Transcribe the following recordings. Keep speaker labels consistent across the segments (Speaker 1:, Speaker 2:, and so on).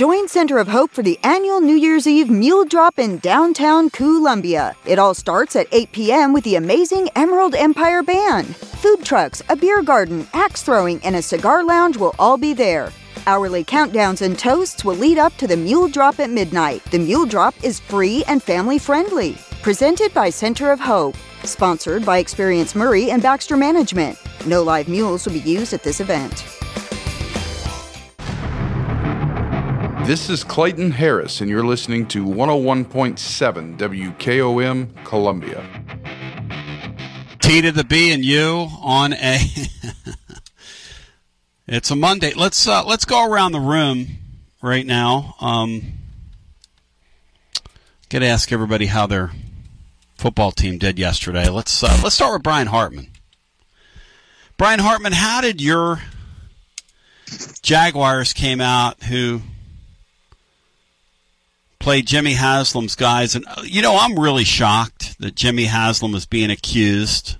Speaker 1: Join Center of Hope for the annual New Year's Eve Mule Drop in downtown Columbia. It all starts at 8 p.m. with the amazing Emerald Empire Band. Food trucks, a beer garden, axe throwing, and a cigar lounge will all be there. Hourly countdowns and toasts will lead up to the Mule Drop at midnight. The Mule Drop is free and family friendly. Presented by Center of Hope. Sponsored by Experience Maury and Baxter Management. No live mules will be used at this event.
Speaker 2: This is Clayton Harris, and you're listening to 101.7 WKOM Columbia.
Speaker 3: T to the B and U on a. it's a Monday. Let's uh, let's go around the room right now. Um, Got to ask everybody how their football team did yesterday. Let's uh, let's start with Brian Hartman. Brian Hartman, how did your Jaguars came out who played Jimmy Haslam's guys? And uh, you know, I'm really shocked that Jimmy Haslam is being accused.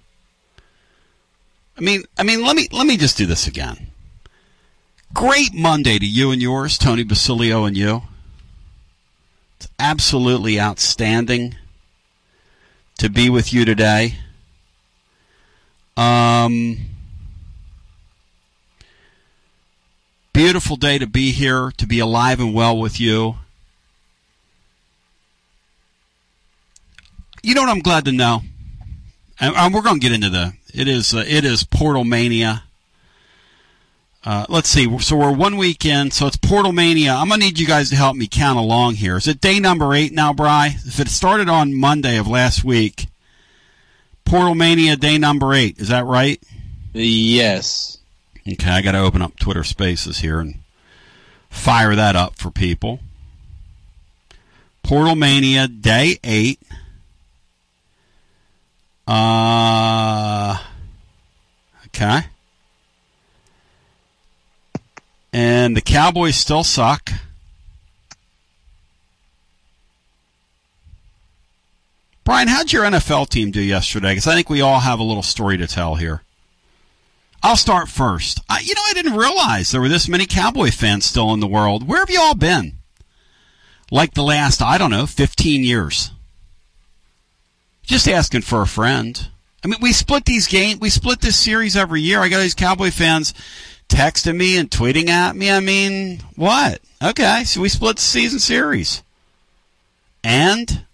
Speaker 3: I mean, I mean, let me let me just do this again. Great Monday to you and yours, Tony Basilio and you. It's absolutely outstanding to be with you today. Um, beautiful day to be here, to be alive and well with you. You know what I'm glad to know, and, we're going to get into the. It is uh, it is Portal Mania. Uh, let's see. So we're one week in. So it's Portal Mania. I'm gonna need you guys to help me count along here. Is it day number eight now, Bry? If it started on Monday of last week, Portal Mania day number eight. Is that right?
Speaker 4: Yes.
Speaker 3: Okay, I got to open up Twitter Spaces here and fire that up for people. Portal Mania day eight. Uh. Okay. And the Cowboys still suck. Brian, how'd your NFL team do yesterday? Because I think we all have a little story to tell here. I'll start first. I, you know, I didn't realize there were this many Cowboy fans still in the world. Where have you all been? Like the last, I don't know, 15 years. Just asking for a friend. I mean, we split these games, we split this series every year. I got these Cowboy fans texting me and tweeting at me. I mean, what? Okay, so we split the season series. And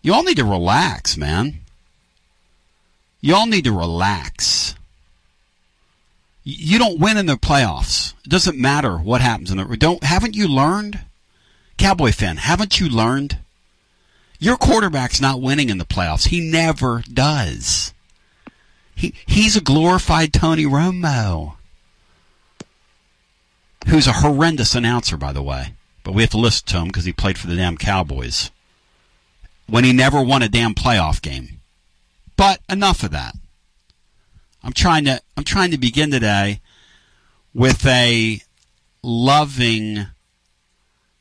Speaker 3: you all need to relax, man. You all need to relax. You don't win in the playoffs. It doesn't matter what happens in the don't haven't you learned? Cowboy fan, haven't you learned? Your quarterback's not winning in the playoffs. He never does. He he's a glorified Tony Romo, who's a horrendous announcer, by the way. But we have to listen to him because he played for the damn Cowboys when he never won a damn playoff game. But enough of that. I'm trying to I'm trying to begin today with a loving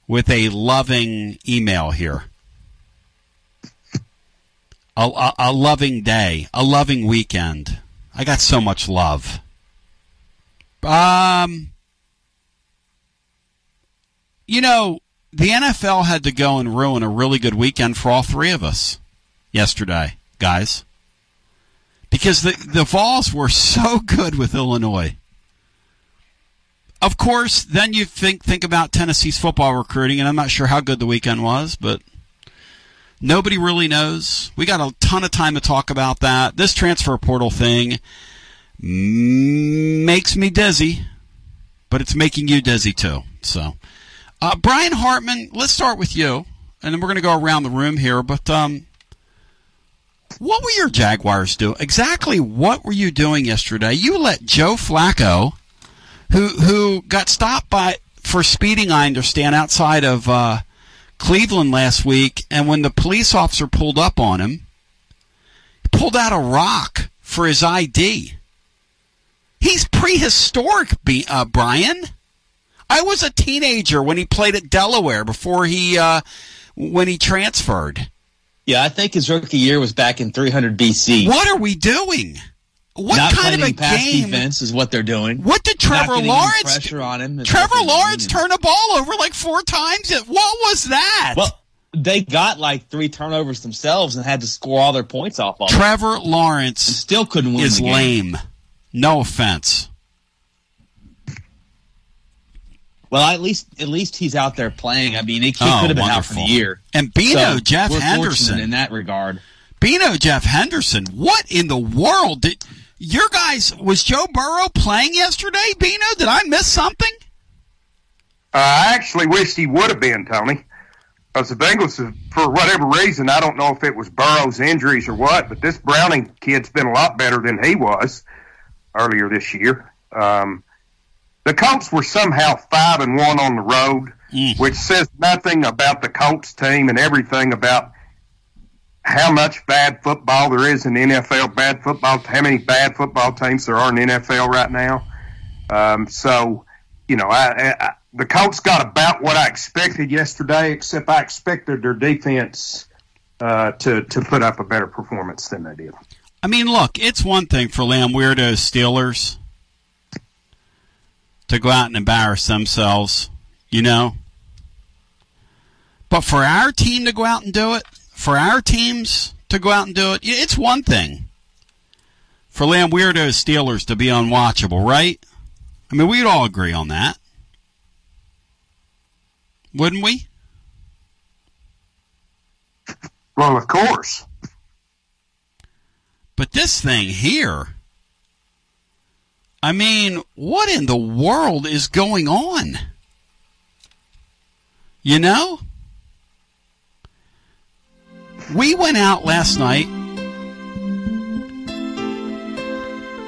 Speaker 3: with a loving email here a, a, loving day, a loving weekend. I got so much love. Um, you know, the NFL had to go and ruin a really good weekend for all three of us yesterday, guys. Because the, the Vols were so good with Illinois. Of course, then you think think about Tennessee's football recruiting, and I'm not sure how good the weekend was, but Nobody really knows. We got a ton of time to talk about that. This transfer portal thing makes me dizzy, but it's making you dizzy too. So, uh, Brian Hartman, let's start with you, and then we're going to go around the room here. But um, what were your Jaguars doing? Exactly what were you doing yesterday? You let Joe Flacco, who who got stopped by for speeding, I understand, outside of. Uh, Cleveland last week, and when the police officer pulled up on him, he pulled out a rock for his ID. He's prehistoric, uh, Brian. I was a teenager when he played at Delaware before he uh, when he transferred.
Speaker 4: Yeah, I think his rookie year was back in 300 BC.
Speaker 3: What are we doing? What
Speaker 4: Not
Speaker 3: kind of a
Speaker 4: pass
Speaker 3: game?
Speaker 4: defense is what they're doing.
Speaker 3: What did Trevor Lawrence
Speaker 4: pressure on him?
Speaker 3: Trevor Lawrence turn a ball over like four times. What was that?
Speaker 4: Well, they got like three turnovers themselves and had to score all their points off. of
Speaker 3: Trevor Lawrence
Speaker 4: and still couldn't win.
Speaker 3: Is lame. No offense.
Speaker 4: Well, at least at least he's out there playing. I mean, he, he
Speaker 3: oh,
Speaker 4: could have been out for the year.
Speaker 3: And Bino,
Speaker 4: so
Speaker 3: Jeff Henderson
Speaker 4: in that regard.
Speaker 3: Bino Jeff Henderson, what in the world did your guys was Joe Burrow playing yesterday, Bino? Did I miss something?
Speaker 5: Uh, I actually wished he would have been, Tony. Because the Bengals, for whatever reason, I don't know if it was Burrow's injuries or what, but this Browning kid's been a lot better than he was earlier this year. Um, the Colts were somehow five and one on the road, mm. which says nothing about the Colts team and everything about how much bad football there is in the NFL. Bad football, how many bad football teams there are in the NFL right now. Um, so, you know, I, I, the Colts got about what I expected yesterday, except I expected their defense uh, to to put up a better performance than they did.
Speaker 3: I mean, look, it's one thing for Lamb Weirdos Steelers to go out and embarrass themselves, you know. But for our team to go out and do it, for our teams to go out and do it, it's one thing. For Lamb Weirdos Steelers to be unwatchable, right? I mean, we'd all agree on that. Wouldn't we?
Speaker 5: Well, of course.
Speaker 3: But this thing here, I mean, what in the world is going on? You know? We went out last night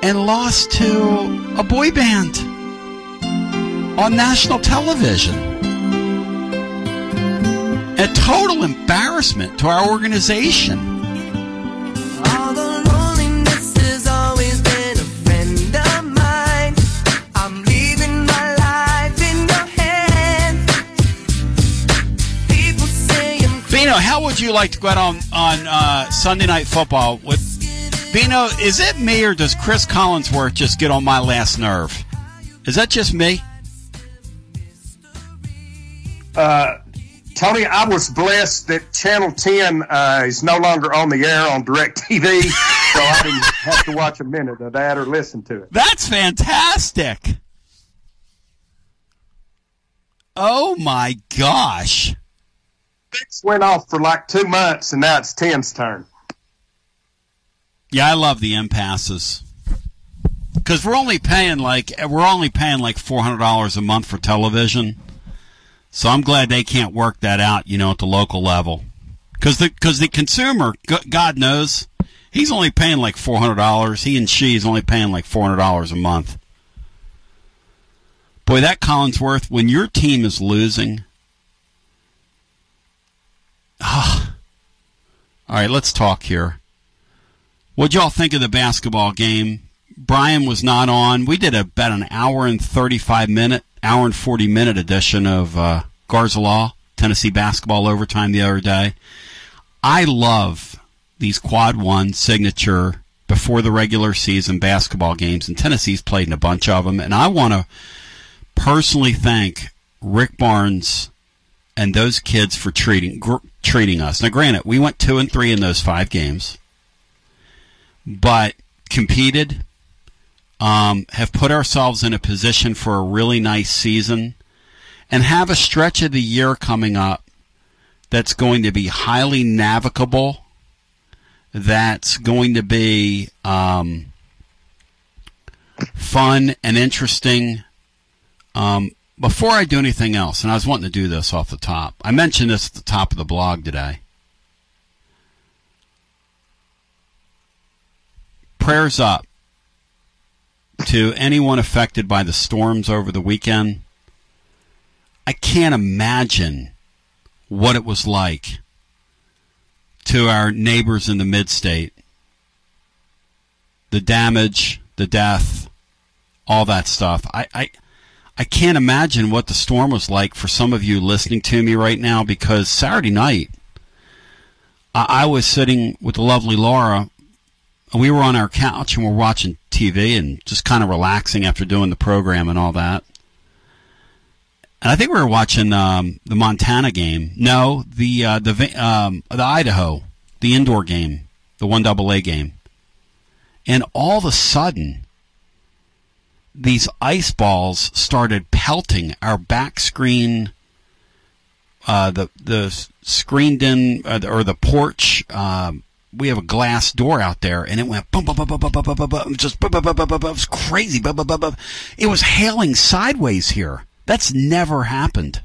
Speaker 3: and lost to a boy band on national television. A total embarrassment to our organization. Would you like to go out on on uh, Sunday Night Football with Bino? Is it me or does Chris Collinsworth just get on my last nerve? Is that just me?
Speaker 5: Uh, Tony, I was blessed that Channel 10 uh, is no longer on the air on DirecTV, so I didn't have to watch a minute of that or listen to it.
Speaker 3: That's fantastic. Oh my gosh.
Speaker 5: Six went off for like two months, and now it's Tim's turn.
Speaker 3: Yeah, I love the impasses because we're only paying like we're only paying like four hundred dollars a month for television. So I'm glad they can't work that out, you know, at the local level, because the because the consumer, God knows, he's only paying like four hundred dollars. He and she is only paying like four hundred dollars a month. Boy, that Collinsworth, when your team is losing, Ah. All right, let's talk here. What'd y'all think of the basketball game? Brian was not on. We did about an hour and 35 minute, hour and 40 minute edition of uh, Garza Law, Tennessee basketball overtime the other day. I love these quad one signature before the regular season basketball games, and Tennessee's played in a bunch of them. And I want to personally thank Rick Barnes and those kids for treating gr- treating us. Now, granted, we went two and three in those five games, but competed, um, have put ourselves in a position for a really nice season, and have a stretch of the year coming up that's going to be highly navigable. That's going to be um, fun and interesting. Um, before I do anything else, and I was wanting to do this off the top, I mentioned this at the top of the blog today. Prayers up to anyone affected by the storms over the weekend. I can't imagine what it was like to our neighbors in the mid state. The damage, the death, all that stuff. I, I I can't imagine what the storm was like for some of you listening to me right now because Saturday night, I, I was sitting with the lovely Laura. And we were on our couch and we're watching TV and just kind of relaxing after doing the program and all that. And I think we were watching um, the Montana game. No, the uh, the um, the Idaho, the indoor game, the one double A game. And all of a sudden, these ice balls started pelting our back screen, uh, the the screened in uh, or the porch uh, we have a glass door out there, and it went bum bum bum bum bum bum bum bum, bum just bum bum bum bum bum. bum. It was crazy. Bum bum bum bum. It was hailing sideways here. That's never happened.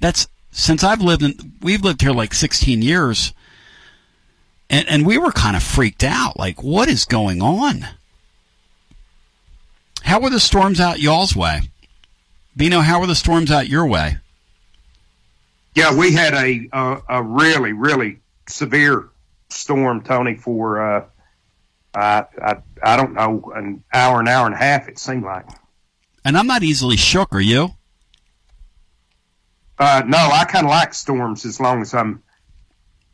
Speaker 3: That's since I've lived in. We've lived here like 16 years, and and we were kind of freaked out. Like, what is going on? How were the storms out y'all's way? Bino, how were the storms out your way?
Speaker 5: Yeah, we had a a, a really really severe storm, Tony, for uh, I, I I don't know an hour, an hour and a half. It seemed like.
Speaker 3: And I'm not easily shook. Are you?
Speaker 5: Uh, no, I kind of like storms as long as I'm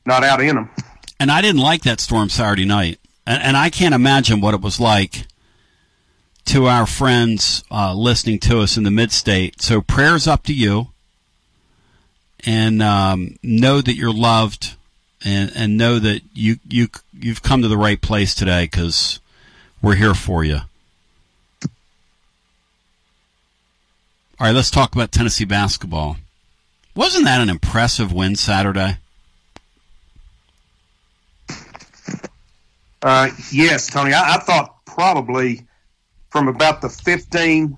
Speaker 5: not out in them.
Speaker 3: And I didn't like that storm Saturday night, and, and I can't imagine what it was like to our friends uh, listening to us in the mid state. So prayers up to you, and um, know that you're loved, and, and know that you you you've come to the right place today because we're here for you. All right, let's talk about Tennessee basketball. Wasn't that an impressive win Saturday?
Speaker 5: Uh, yes, Tony. I, I thought probably from about the 15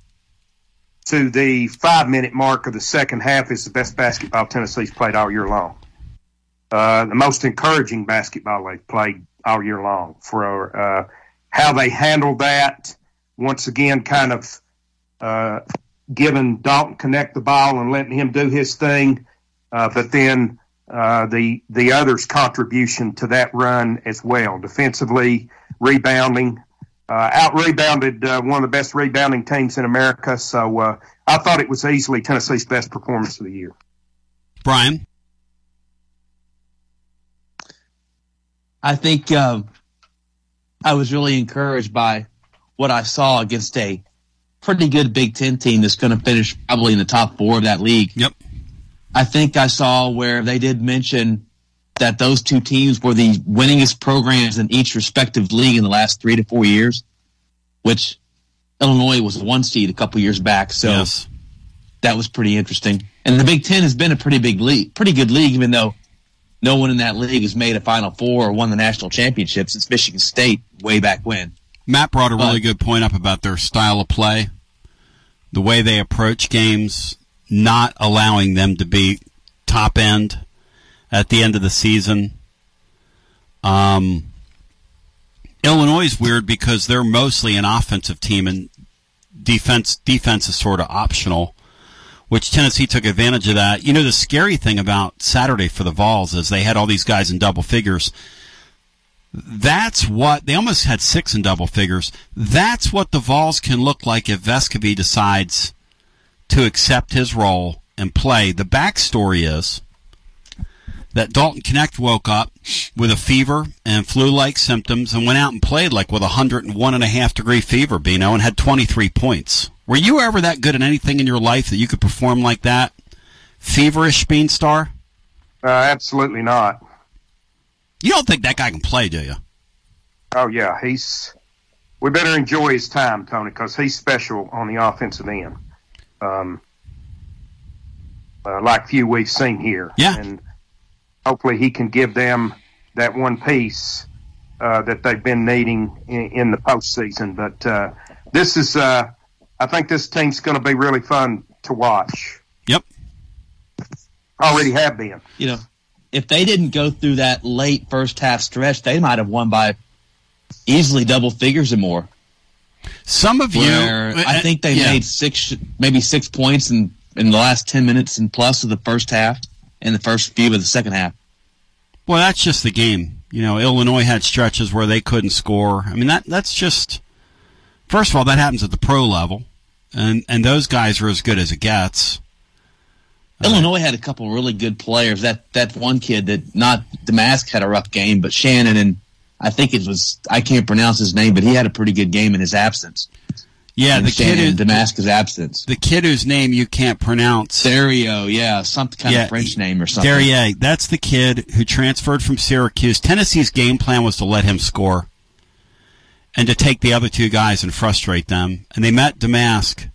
Speaker 5: to the five minute mark of the second half is the best basketball Tennessee's played all year long. Uh, the most encouraging basketball they've played all year long for uh, how they handled that. Once again, kind of uh, giving Dalton Knecht the ball and letting him do his thing, uh, but then uh, the the others' contribution to that run as well, defensively, rebounding, uh, out rebounded uh, one of the best rebounding teams in America. So uh, I thought it was easily Tennessee's best performance of the year.
Speaker 3: Brian,
Speaker 4: I think um, I was really encouraged by what I saw against a pretty good Big Ten team that's going to finish probably in the top four of that league.
Speaker 3: Yep.
Speaker 4: I think I saw where they did mention that those two teams were the winningest programs in each respective league in the last three to four years, which Illinois was one seed a couple years back. So
Speaker 3: yes.
Speaker 4: that was pretty interesting. And the Big Ten has been a pretty big league, pretty good league, even though no one in that league has made a Final Four or won the national championship since Michigan State way back when.
Speaker 3: Matt brought a really good point up about their style of play, the way they approach games, not allowing them to be top end at the end of the season. Um, Illinois is weird because they're mostly an offensive team and defense defense is sort of optional, which Tennessee took advantage of that. You know, the scary thing about Saturday for the Vols is they had all these guys in double figures. That's what they almost had six in double figures. That's what the Vols can look like if Vescovi decides to accept his role and play. The backstory is that Dalton Knecht woke up with a fever and flu-like symptoms and went out and played like with a 101 and a half degree fever, Bino, and had 23 points. Were you ever that good at anything in your life that you could perform like that? Feverish Beanstar?
Speaker 5: Uh, absolutely not.
Speaker 3: You don't think that guy can play, do you?
Speaker 5: Oh yeah, he's. We better enjoy his time, Tony, because he's special on the offensive end. Um, uh, like few we've seen here.
Speaker 3: Yeah.
Speaker 5: And hopefully he can give them that one piece uh, that they've been needing in, in the postseason. But uh, this is, uh, I think this team's going to be really fun to watch.
Speaker 3: Yep.
Speaker 5: Already have been.
Speaker 4: You know, if they didn't go through that late first half stretch, they might have won by easily double figures or more.
Speaker 3: Some of you,
Speaker 4: I think they
Speaker 3: yeah.
Speaker 4: made six, maybe six points in in the last ten minutes and plus of the first half, and the first few of the second half.
Speaker 3: Well, that's just the game. You know, Illinois had stretches where they couldn't score. I mean, that that's just first of all that happens at the pro level, and and those guys are as good as it gets.
Speaker 4: Uh, Illinois had a couple really good players. That that one kid that not Domask had a rough game, but Shannon and I think it was I can't pronounce his name, but he had a pretty good game in his absence.
Speaker 3: Yeah, the kid who,
Speaker 4: Domask's absence.
Speaker 3: the kid whose name you can't pronounce.
Speaker 4: Dario, yeah, some kind
Speaker 3: Yeah,
Speaker 4: of French name or something.
Speaker 3: Derriere, that's the kid who transferred from Syracuse. Tennessee's game plan was to let him score and to take the other two guys and frustrate them. And they met Domask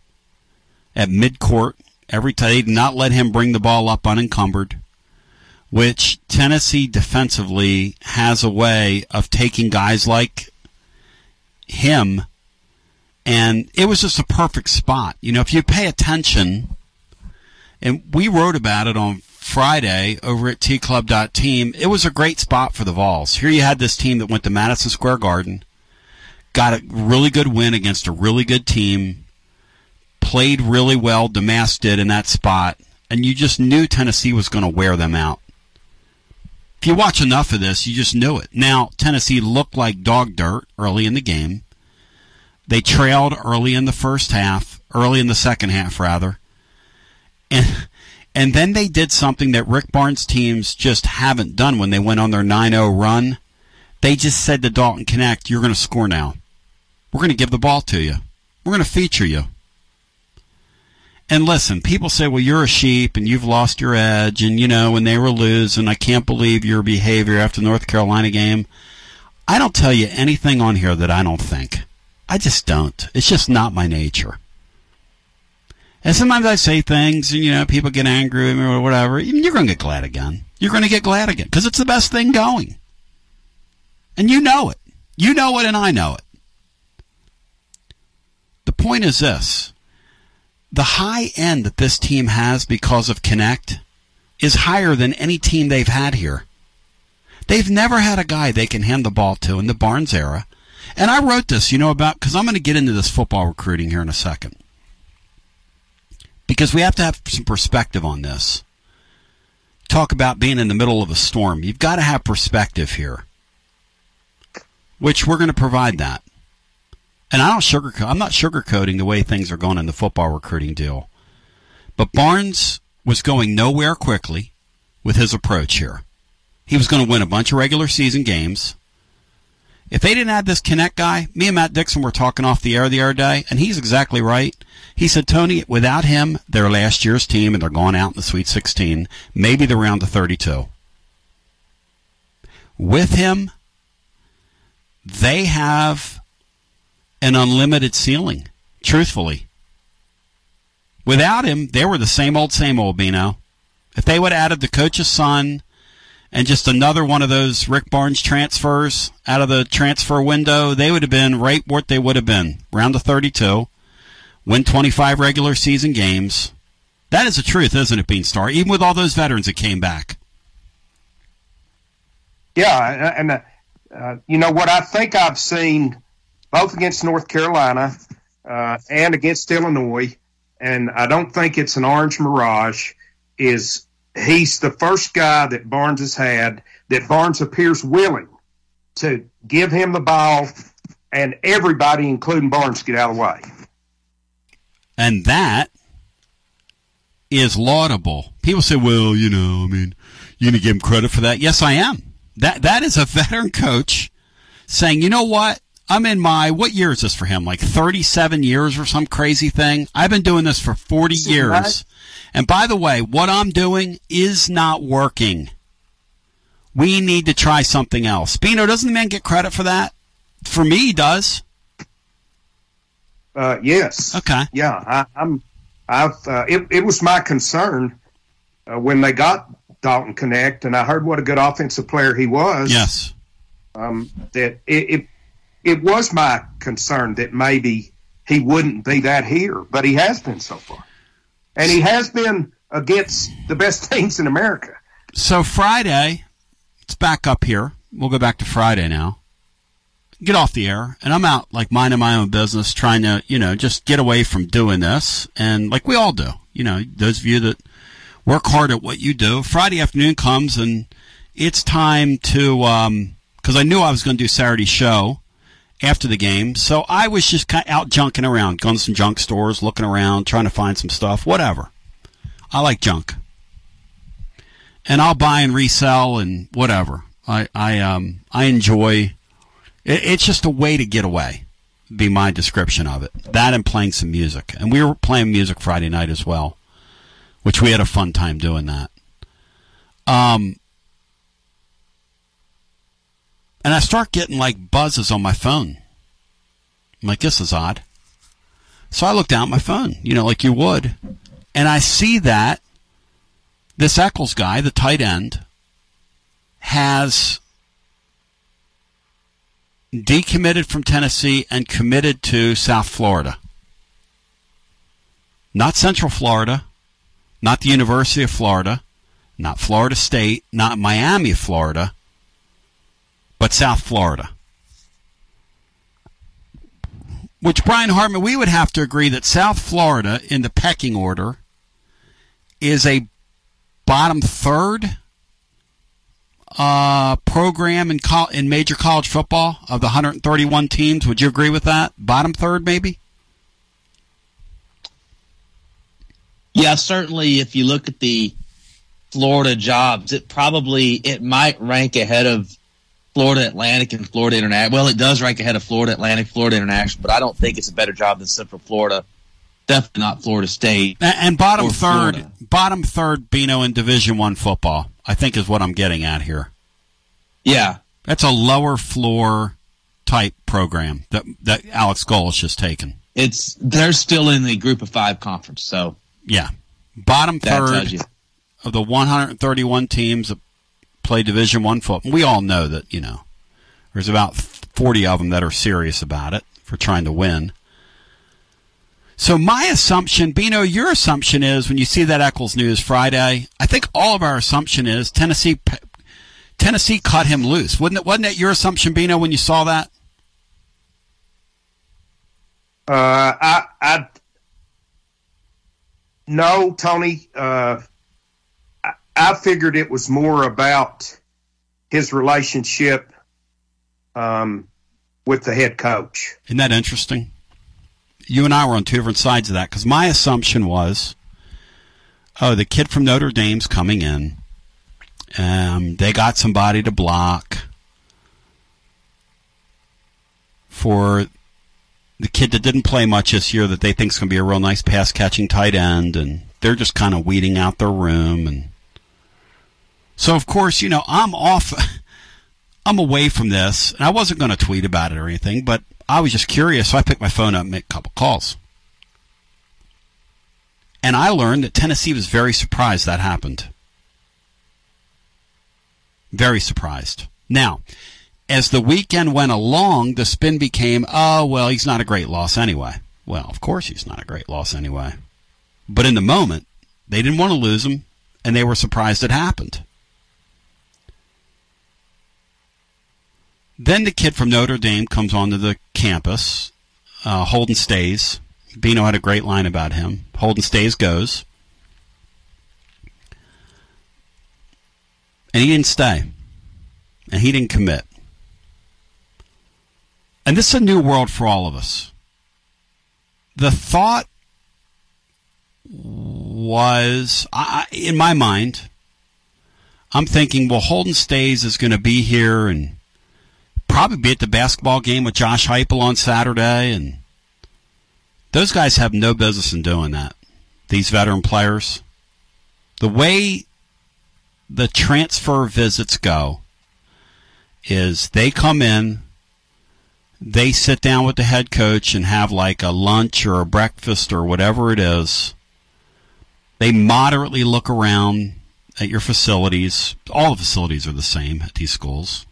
Speaker 3: at midcourt every time. They did not let him bring the ball up unencumbered. which Tennessee defensively has a way of taking guys like him, and it was just a perfect spot. You know, if you pay attention, and we wrote about it on Friday over at tclub.team, it was a great spot for the Vols. Here you had this team that went to Madison Square Garden, got a really good win against a really good team, played really well, Domask did in that spot, and you just knew Tennessee was going to wear them out. If you watch enough of this, you just knew it. Now, Tennessee looked like dog dirt early in the game. They trailed early in the first half, early in the second half, rather. And, and then they did something that Rick Barnes teams just haven't done when they went on their 9 0 run. They just said to Dalton Knecht, You're going to score now. We're going to give the ball to you. We're going to feature you. And listen, people say, well, you're a sheep and you've lost your edge. And, you know, when they were losing, I can't believe your behavior after the North Carolina game. I don't tell you anything on here that I don't think. I just don't. It's just not my nature. And sometimes I say things and, you know, people get angry with me or whatever. You're going to get glad again. You're going to get glad again because it's the best thing going. And you know it. You know it and I know it. The point is this the high end that this team has because of Knecht is higher than any team they've had here. They've never had a guy they can hand the ball to in the Barnes era. And I wrote this, you know, about because I'm going to get into this football recruiting here in a second. Because we have to have some perspective on this. Talk about being in the middle of a storm. You've got to have perspective here, which we're going to provide that. And I don't sugarcoat. I'm not sugarcoating the way things are going in the football recruiting deal. But Barnes was going nowhere quickly with his approach here. He was going to win a bunch of regular season games. If they didn't have this Knecht guy, me and Matt Dixon were talking off the air the other day, and he's exactly right. He said, Tony, without him, they're last year's team and they're going out in the Sweet 16, maybe the round of 32. With him, they have an unlimited ceiling, truthfully. Without him, they were the same old, same old, Bino. If they would have added the coach's son and just another one of those Rick Barnes transfers out of the transfer window, they would have been right what they would have been. Round of 32, win 25 regular season games. That is the truth, isn't it, Beanstar? Even with all those veterans that came back.
Speaker 5: Yeah, and uh, you know what I think I've seen both against North Carolina uh, and against Illinois, and I don't think it's an orange mirage. Is he's the first guy that Barnes has had that Barnes appears willing to give him the ball, and everybody, including Barnes, get out of the way.
Speaker 3: And that is laudable. People say, "Well, you know, I mean, you're gonna give him credit for that?" Yes, I am. That that is a veteran coach saying, "You know what? I'm in my what year is this for him? Like 37 years or some crazy thing. I've been doing this for 40 years. And by the way, what I'm doing is not working. We need to try something else. Bino, doesn't the man get credit for that? For me, he does.
Speaker 5: Uh, yes.
Speaker 3: Okay.
Speaker 5: Yeah, I, I'm. I've. Uh, it, it was my concern uh, when they got Dalton Knecht, and I heard what a good offensive player he was.
Speaker 3: Yes.
Speaker 5: Um, that it, it it was my concern that maybe he wouldn't be that here, but he has been so far, and he has been against the best teams in America.
Speaker 3: So Friday, it's back up here. We'll go back to Friday now. Get off the air, and I'm out like minding my own business, trying to you know just get away from doing this, and like we all do. You know, those of you that work hard at what you do. Friday afternoon comes, and it's time to um because I knew I was going to do Saturday show after the game. So I was just kind of out junking around, going to some junk stores, looking around, trying to find some stuff, whatever. I like junk. And I'll buy and resell and whatever. I, I, um, I enjoy, it, it's just a way to get away, be my description of it. That and playing some music. And we were playing music Friday night as well, which we had a fun time doing that. Um, and I start getting like buzzes on my phone. I'm like, this is odd. So I look down at my phone, you know, like you would, and I see that this Eccles guy, the tight end, has decommitted from Tennessee and committed to South Florida. Not Central Florida, not the University of Florida, not Florida State, not Miami, Florida, but South Florida. Which, Brian Hartman, we would have to agree that South Florida, in the pecking order, is a bottom third uh, program in col- in major college football of the 131 teams. Would you agree with that? Bottom third, maybe.
Speaker 4: Yeah, certainly. If you look at the Florida jobs, it probably it might rank ahead of Florida Atlantic and Florida International. Well, it does rank ahead of Florida Atlantic, Florida International, but I don't think it's a better job than Central Florida. Definitely not Florida State.
Speaker 3: And, and bottom third,
Speaker 4: Florida.
Speaker 3: bottom third, Bino in Division One football. I think is what I'm getting at here.
Speaker 4: Yeah,
Speaker 3: That's a lower floor type program that that Alex Golesh has taken.
Speaker 4: it's they're still in the Group of Five conference, so
Speaker 3: Yeah, bottom third of the 131 teams play Division One football. We all know that you know there's about 40 of them that are serious about it for trying to win. So my assumption, Bino, your assumption is when you see that Eccles news Friday, I think all of our assumption is Tennessee Tennessee cut him loose. Wasn't it? Wasn't that your assumption, Bino, when you saw that?
Speaker 5: Uh, I, I, no, Tony. Uh, I, figured it was more about his relationship um, with the head coach.
Speaker 3: Isn't that interesting? You and I were on two different sides of that because my assumption was, oh, the kid from Notre Dame's coming in. Um, they got somebody to block for the kid that didn't play much this year that they think is going to be a real nice pass catching tight end, and they're just kind of weeding out their room. And so, of course, you know, I'm off. I'm away from this, and I wasn't going to tweet about it or anything, but I was just curious, so I picked my phone up and made a couple calls. And I learned that Tennessee was very surprised that happened. Very surprised. Now, as the weekend went along, the spin became, oh, well, he's not a great loss anyway. Well, of course he's not a great loss anyway. But in the moment, they didn't want to lose him, and they were surprised it happened. Then the kid from Notre Dame comes onto the campus. Uh, Holden Staes. Bino had a great line about him. Holden Staes goes. And he didn't stay. And he didn't commit. And this is a new world for all of us. The thought was, I, in my mind, I'm thinking, well, Holden Staes is going to be here and probably be at the basketball game with Josh Heupel on Saturday, and those guys have no business in doing that. These veteran players, the way the transfer visits go, is they come in, they sit down with the head coach and have like a lunch or a breakfast or whatever it is. They moderately look around at your facilities. All the facilities are the same at these schools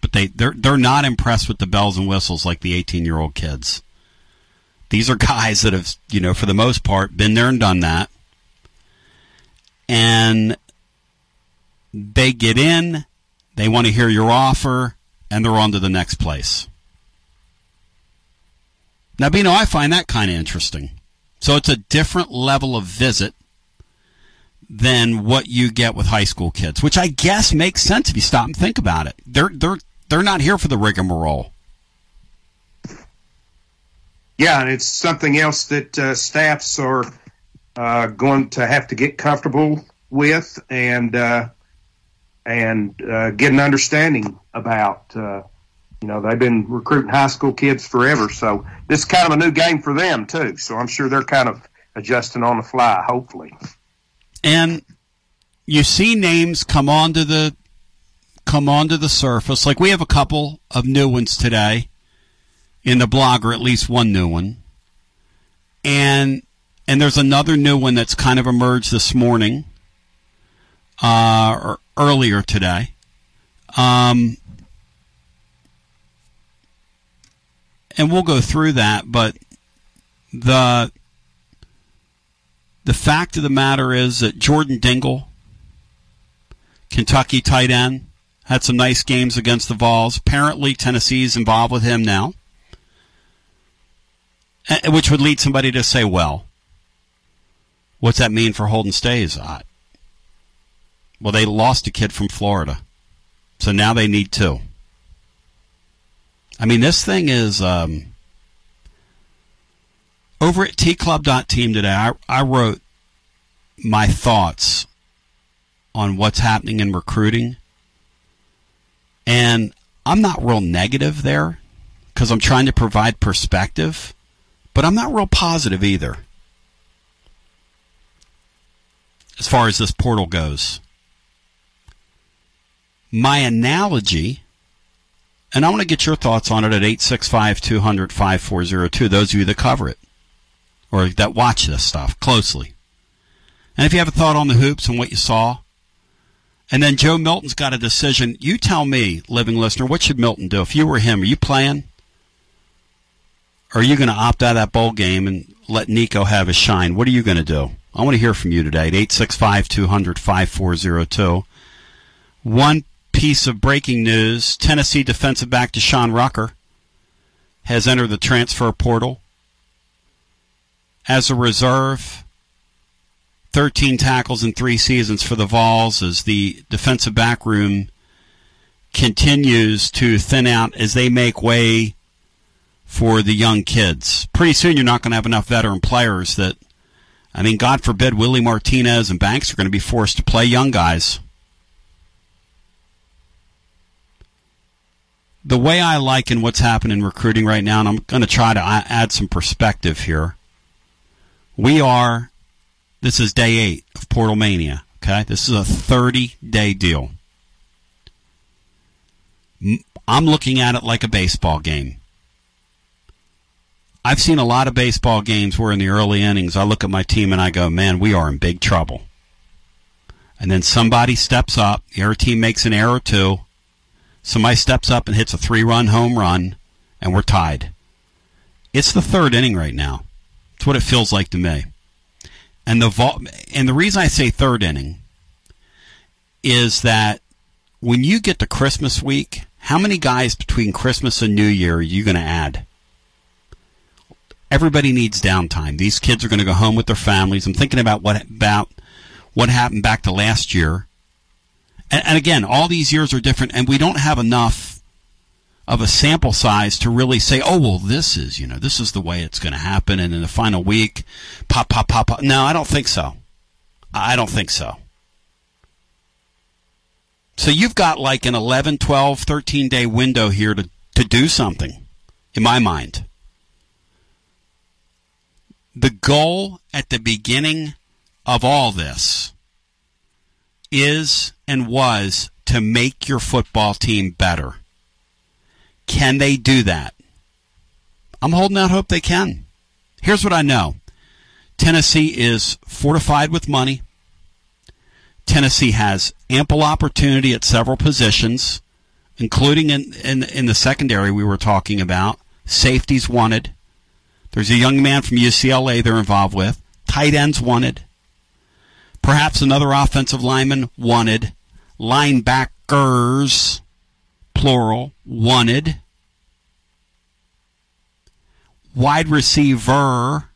Speaker 3: but they they're they're not impressed with the bells and whistles like the 18 year old kids. These are guys that have you know for the most part been there and done that, and they get in, they want to hear your offer, and they're on to the next place. Now, Bino, I find that kind of interesting. So it's a different level of visit than what you get with high school kids, which I guess makes sense if you stop and think about it. They're they're they're not here for the rigmarole.
Speaker 5: Yeah, and it's something else that uh, staffs are uh, going to have to get comfortable with and uh, and uh, get an understanding about. Uh, you know, they've been recruiting high school kids forever, so this is kind of a new game for them too. So I'm sure they're kind of adjusting on the fly. Hopefully,
Speaker 3: And you see names come onto the come onto the surface. Like we have a couple of new ones today in the blog, or at least one new one. And and there's another new one that's kind of emerged this morning, uh, or earlier today. Um, and we'll go through that, but the the fact of the matter is that Jordan Dingle, Kentucky tight end, had some nice games against the Vols. Apparently, Tennessee's involved with him now, which would lead somebody to say, "Well, what's that mean for Holden Staes?" Well, they lost a kid from Florida, so now they need two. I mean, this thing is um, over at tclub.team today. I, I wrote my thoughts on what's happening in recruiting, and I'm not real negative there because I'm trying to provide perspective, but I'm not real positive either as far as this portal goes my analogy, and I want to get your thoughts on it at 865 200 5402, those of you that cover it or that watch this stuff closely. And if you have a thought on the hoops and what you saw, and then Joe Milton's got a decision. You tell me, living listener, what should Milton do? If you were him, are you playing? Or are you going to opt out of that bowl game and let Nico have his shine? What are you going to do? I want to hear from you today at 865 200 5402. One piece of breaking news Tennessee defensive back De'Shawn Rucker has entered the transfer portal. As a reserve, 13 tackles in three seasons for the Vols as the defensive back room continues to thin out as they make way for the young kids. Pretty soon, you're not going to have enough veteran players that, I mean, God forbid, Willie Martinez and Banks are going to be forced to play young guys. the way I liken what's happening in recruiting right now, and I'm going to try to add some perspective here. We are, this is day eight of Portal Mania. Okay, this is a 30 day deal. I'm looking at it like a baseball game. I've seen a lot of baseball games where in the early innings I look at my team and I go, man, we are in big trouble. And then somebody steps up, the other team makes an error or two. Somebody steps up and hits a three run home run, and we're tied. It's the third inning right now. It's what it feels like to me. And the vol- and the reason I say third inning is that when you get to Christmas week, how many guys between Christmas and New Year are you going to add? Everybody needs downtime. These kids are going to go home with their families. I'm thinking about what about what happened back to last year and, and again, all these years are different, and we don't have enough of a sample size to really say, oh, well, this is, you know, this is the way it's going to happen. And in the final week, pop, pop, pop, pop. No, I don't think so. I don't think so. So you've got like an 11, 12, 13 day window here to, to do something, in my mind. The goal at the beginning of all this is and was to make your football team better. Can they do that? I'm holding out hope they can. Here's what I know Tennessee is fortified with money. Tennessee has ample opportunity at several positions, including in, in, in the secondary we were talking about. Safeties wanted. There's a young man from UCLA they're involved with. Tight ends wanted. Perhaps another offensive lineman wanted. Linebackers, plural, wanted. Wide receiver,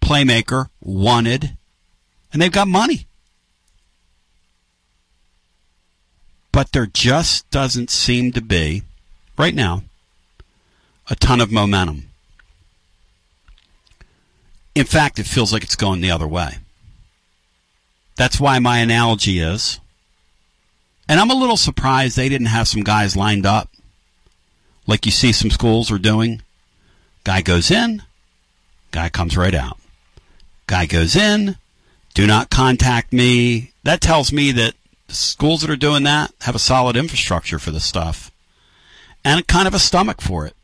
Speaker 3: playmaker, wanted. And they've got money. But there just doesn't seem to be, right now, a ton of momentum. In fact, it feels like it's going the other way. That's why my analogy is. And I'm a little surprised they didn't have some guys lined up like you see some schools are doing. Guy goes in, guy comes right out. Guy goes in, do not contact me. That tells me that schools that are doing that have a solid infrastructure for this stuff and kind of a stomach for it,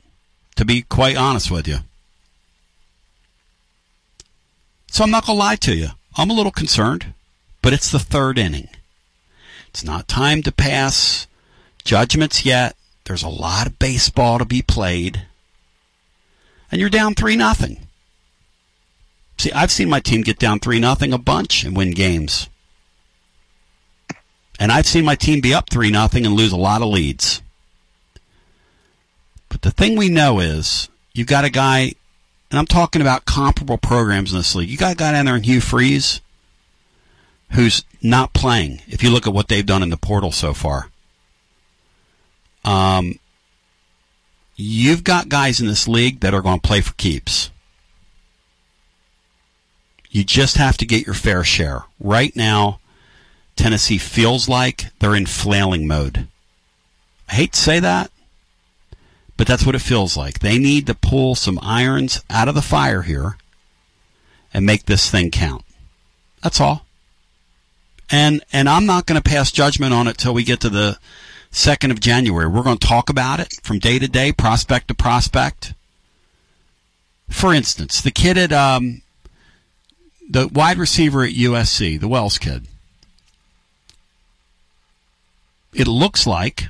Speaker 3: to be quite honest with you. So I'm not going to lie to you. I'm a little concerned but it's the third inning. It's not time to pass judgments yet. There's a lot of baseball to be played. And you're down 3 nothing. See, I've seen my team get down 3 nothing a bunch and win games. And I've seen my team be up 3 nothing and lose a lot of leads. But the thing we know is you've got a guy, and I'm talking about comparable programs in this league. You got a guy down there in Hugh Freeze who's not playing. If you look at what they've done in the portal so far, um, you've got guys in this league that are going to play for keeps. You just have to get your fair share. Right now, Tennessee feels like they're in flailing mode. I hate to say that, but that's what it feels like. They need to pull some irons out of the fire here and make this thing count. That's all. And and I'm not going to pass judgment on it till we get to the 2nd of January. We're going to talk about it from day to day, prospect to prospect. For instance, the kid at um, the wide receiver at USC, the Wells kid. It looks like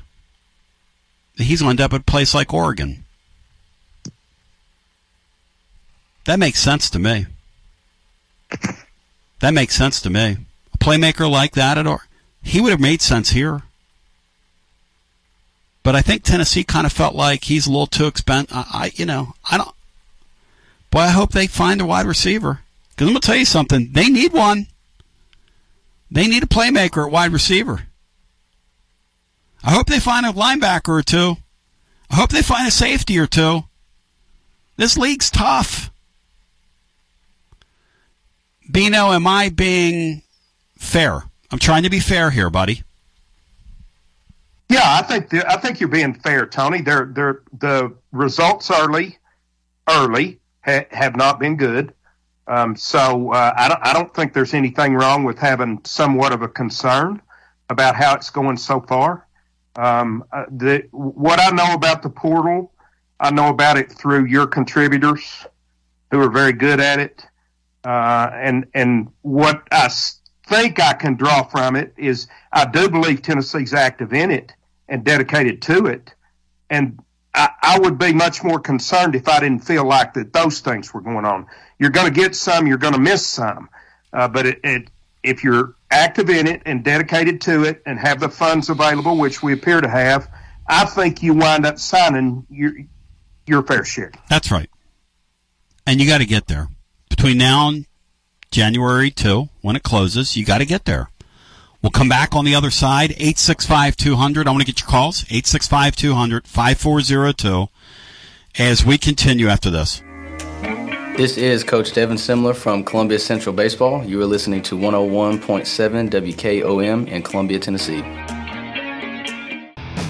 Speaker 3: he's going to end up at a place like Oregon. That makes sense to me. That makes sense to me. Playmaker like that at or he would have made sense here. But I think Tennessee kind of felt like he's a little too expensive. I, I, you know, I don't. Boy, I hope they find a wide receiver. Because I'm going to tell you something. They need one. They need a playmaker at wide receiver. I hope they find a linebacker or two. I hope they find a safety or two. This league's tough. Bino, am I being fair? I'm trying to be fair here, buddy.
Speaker 5: Yeah, I think the, I think you're being fair, Tony. They're, they're, the results early, early ha, have not been good. Um, so uh, I don't I don't think there's anything wrong with having somewhat of a concern about how it's going so far. Um, uh, the, what I know about the portal, I know about it through your contributors who are very good at it. Uh, and, and what I think I can draw from it is I do believe Tennessee's active in it and dedicated to it. And I, I would be much more concerned if I didn't feel like that those things were going on. You're going to get some, you're going to miss some. Uh, but it, it, if you're active in it and dedicated to it and have the funds available, which we appear to have, I think you wind up signing your your fair share.
Speaker 3: That's right. And you got to get there. Between now and January 2, when it closes, you got to get there. We'll come back on the other side, 865 200. I want to get your calls, 865 200 5402, as we continue after this.
Speaker 6: This is Coach Devin Simler from Columbia Central Baseball. You are listening to 101.7 WKOM in Columbia, Tennessee.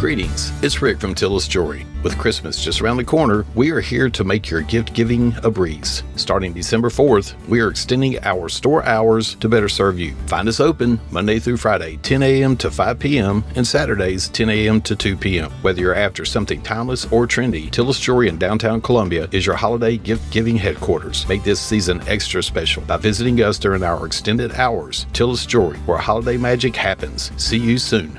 Speaker 7: Greetings, it's Rick from Tillis Jewelry. With Christmas just around the corner, we are here to make your gift giving a breeze. Starting December 4th, we are extending our store hours to better serve you. Find us open Monday through Friday, 10 a.m. to 5 p.m., and Saturdays, 10 a.m. to 2 p.m. Whether you're after something timeless or trendy, Tillis Jewelry in downtown Columbia is your holiday gift giving headquarters. Make this season extra special by visiting us during our extended hours. Tillis Jewelry, where holiday magic happens. See you soon.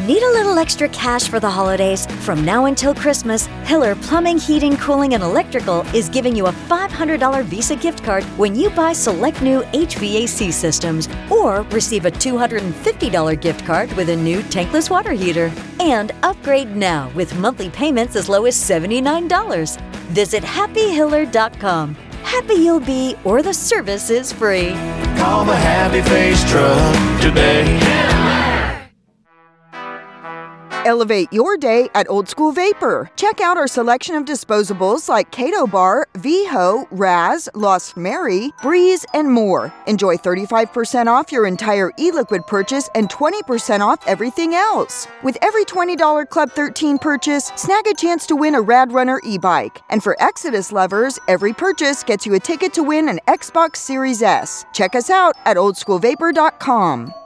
Speaker 8: Need a little extra cash for the holidays? From now until Christmas, Hiller Plumbing, Heating, Cooling, and Electrical is giving you a $500 Visa gift card when you buy select new HVAC systems or receive a $250 gift card with a new tankless water heater. And upgrade now with monthly payments as low as $79. Visit happyhiller.com. Happy you'll be, or the service is free.
Speaker 9: Call the Happy Face Truck today.
Speaker 1: Elevate your day at Old School Vapor. Check out our selection of disposables like Cato Bar, VHO, Raz, Lost Mary, Breeze, and more. Enjoy 35% off your entire e liquid purchase and 20% off everything else. With every $20 Club 13 purchase, snag a chance to win a Rad Runner e bike. And for Exodus lovers, every purchase gets you a ticket to win an Xbox Series S. Check us out at oldschoolvapor.com.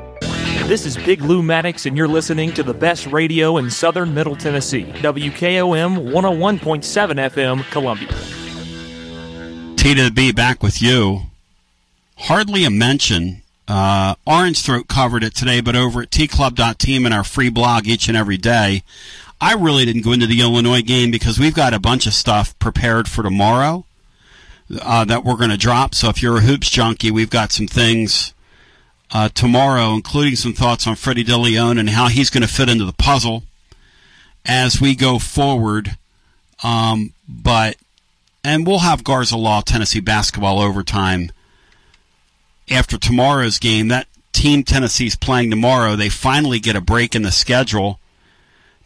Speaker 10: This is Big Lou Maddox, and you're listening to the best radio in southern Middle Tennessee. WKOM 101.7 FM, Columbia.
Speaker 3: Tita to be back with you. Hardly a mention. Uh, Orange Throat covered it today, but over at tclub.team in our free blog each and every day, I really didn't go into the Illinois game because we've got a bunch of stuff prepared for tomorrow uh, that we're going to drop. So if you're a hoops junkie, we've got some things uh, tomorrow, including some thoughts on Freddie Dilione and how he's going to fit into the puzzle as we go forward. Um, but and we'll have Garza Law Tennessee basketball overtime after tomorrow's game. That team Tennessee's playing tomorrow. They finally get a break in the schedule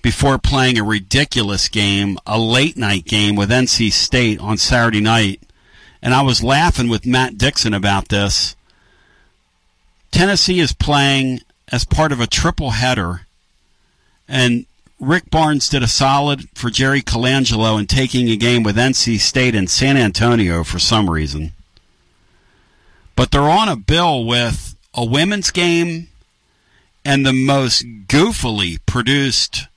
Speaker 3: before playing a ridiculous game, a late night game with NC State on Saturday night. And I was laughing with Matt Dixon about this Tennessee is playing as part of a triple header, and Rick Barnes did a solid for Jerry Colangelo in taking a game with NC State and San Antonio for some reason. But they're on a bill with a women's game and the most goofily produced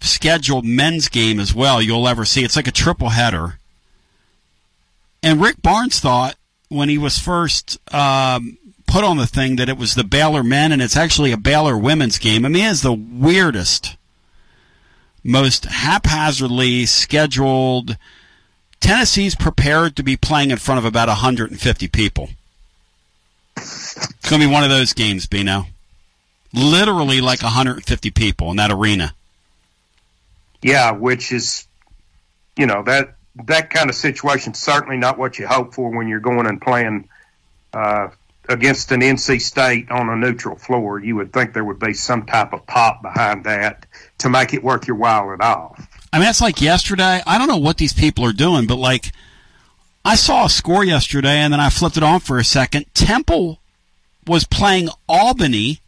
Speaker 3: scheduled men's game as well you'll ever see. It's like a triple header. And Rick Barnes thought when he was first um, put on the thing that it was the Baylor men, and it's actually a Baylor women's game. I mean, it's the weirdest, most haphazardly scheduled. Tennessee's prepared to be playing in front of about 150 people. It's going to be one of those games, Bino. Literally like 150 people in that arena.
Speaker 5: Yeah, which is, you know, that that kind of situation certainly not what you hope for when you're going and playing uh, against an NC State on a neutral floor. You would think there would be some type of pop behind that to make it worth your while at all.
Speaker 3: I mean, that's like yesterday. I don't know what these people are doing, but like, I saw a score yesterday and then I flipped it on for a second. Temple was playing Albany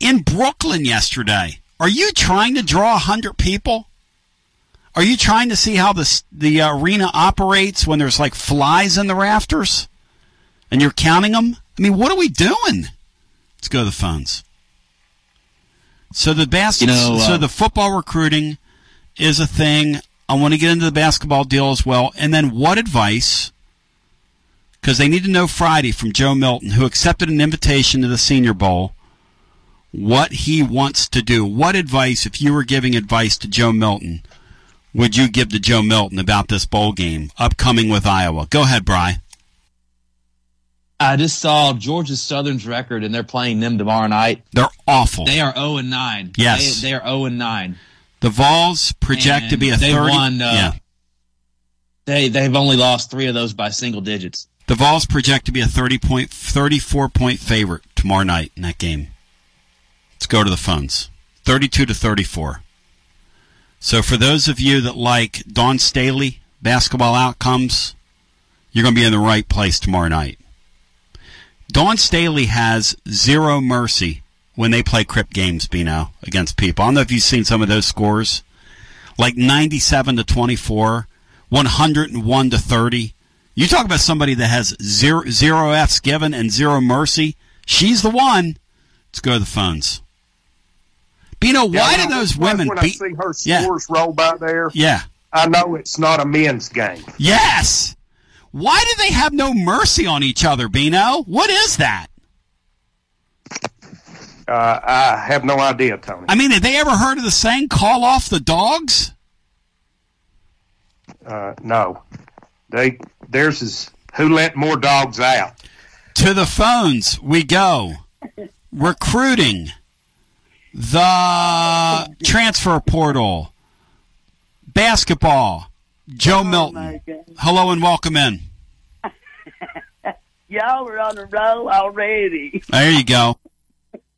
Speaker 3: in Brooklyn yesterday. Are you trying to draw 100 people? Are you trying to see how the the uh, arena operates when there's like flies in the rafters, and you're counting them? I mean, what are we doing? Let's go to the phones. So the bas- you know, uh, so the football recruiting is a thing. I want to get into the basketball deal as well, and then what advice? Because they need to know Friday from Joe Milton, who accepted an invitation to the Senior Bowl. What he wants to do. What advice, if you were giving advice to Joe Milton, would you give to Joe Milton about this bowl game upcoming with Iowa? Go ahead, Bry.
Speaker 4: I just saw Georgia Southern's record, and they're playing them tomorrow night.
Speaker 3: They're awful.
Speaker 4: They are zero and nine.
Speaker 3: Yes,
Speaker 4: they, they are zero and nine.
Speaker 3: The Vols project
Speaker 4: and
Speaker 3: to be a
Speaker 4: they
Speaker 3: 30.
Speaker 4: Won, uh,
Speaker 3: yeah.
Speaker 4: They they've only lost three of those by single digits.
Speaker 3: The Vols project to be a 30 point, 34 point favorite tomorrow night in that game. Let's go to the phones. 32 to 34. So for those of you that like Dawn Staley basketball outcomes, you're going to be in the right place tomorrow night. Dawn Staley has zero mercy when they play Crip games, Bino, against people. I don't know if you've seen some of those scores. Like 97 to 24, 101 to 30. You talk about somebody that has zero, zero F's given and zero mercy. She's the one. Let's go to the phones. Bino, why
Speaker 5: yeah,
Speaker 3: do those women
Speaker 5: when
Speaker 3: beat?
Speaker 5: I see her scores yeah. roll by there?
Speaker 3: Yeah,
Speaker 5: I know it's not a men's game.
Speaker 3: Yes. Why do they have no mercy on each other, Bino? What is that?
Speaker 5: Uh, I have no idea, Tony.
Speaker 3: I mean, have they ever heard of the saying "call off the dogs"?
Speaker 5: Uh, no, they theirs is who let more dogs out.
Speaker 3: To the phones we go. Recruiting the transfer portal, basketball. Joe Milton. Oh, Hello and welcome in.
Speaker 11: Y'all are on a roll already.
Speaker 3: There you go.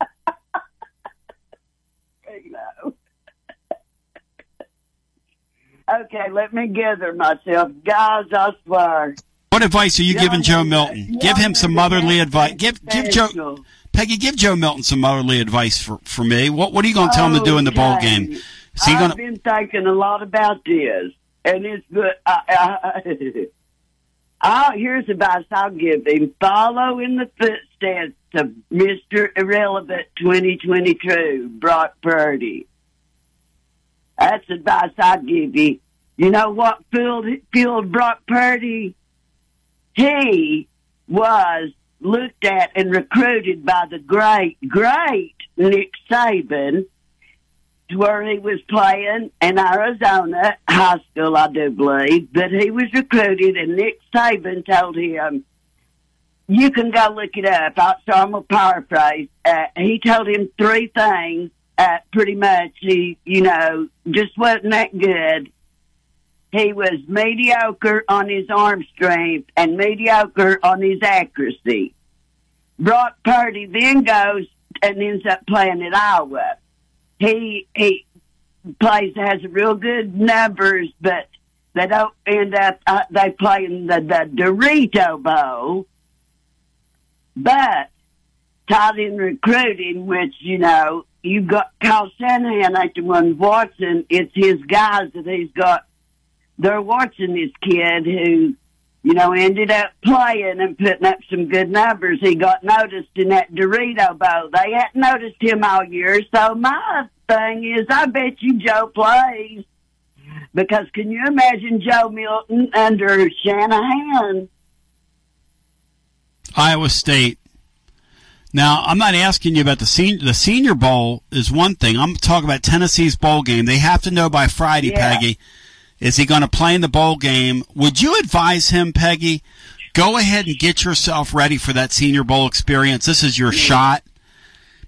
Speaker 11: okay, let me gather myself. Guys, I swear.
Speaker 3: What advice are you giving Joe Milton? Give him some motherly advice. Give give Joe Peggy, give Joe Milton some motherly advice for, for me. What what are you going to tell him to do in the bowl game?
Speaker 11: Is he I've gonna... been thinking a lot about this, and it's good. I, here's advice I'll give him: follow in the footsteps of Mister Irrelevant 2022, Brock Purdy. That's advice I give you. You know what fueled, fueled Brock Purdy? He was looked at and recruited by the great, great Nick Saban where he was playing in Arizona high school, I do believe, but he was recruited and Nick Saban told him, you can go look it up. So I'm to paraphrase. Uh, he told him three things. Uh, pretty much, he, you know, just wasn't that good he was mediocre on his arm strength and mediocre on his accuracy. Brock Purdy then goes and ends up playing at Iowa. He he plays has real good numbers, but they don't end up. Uh, they play in the, the Dorito Bowl, but tied in recruiting, which you know you got Kyle Shanahan after one Watson. It's his guys that he's got they're watching this kid who you know, ended up playing and putting up some good numbers. He got noticed in that Dorito Bowl. They hadn't noticed him all year. So my thing is, I bet you Joe plays. Because can you imagine Joe Milton under Shanahan?
Speaker 3: Iowa State. Now, I'm not asking you about the senior. The Senior Bowl is one thing. I'm talking about Tennessee's bowl game. They have to know by Friday,
Speaker 11: Yeah.
Speaker 3: Peggy. Is he going to play in the bowl game? Would you advise him, Peggy? Go ahead and get yourself ready for that Senior Bowl experience. This is your hmm. shot.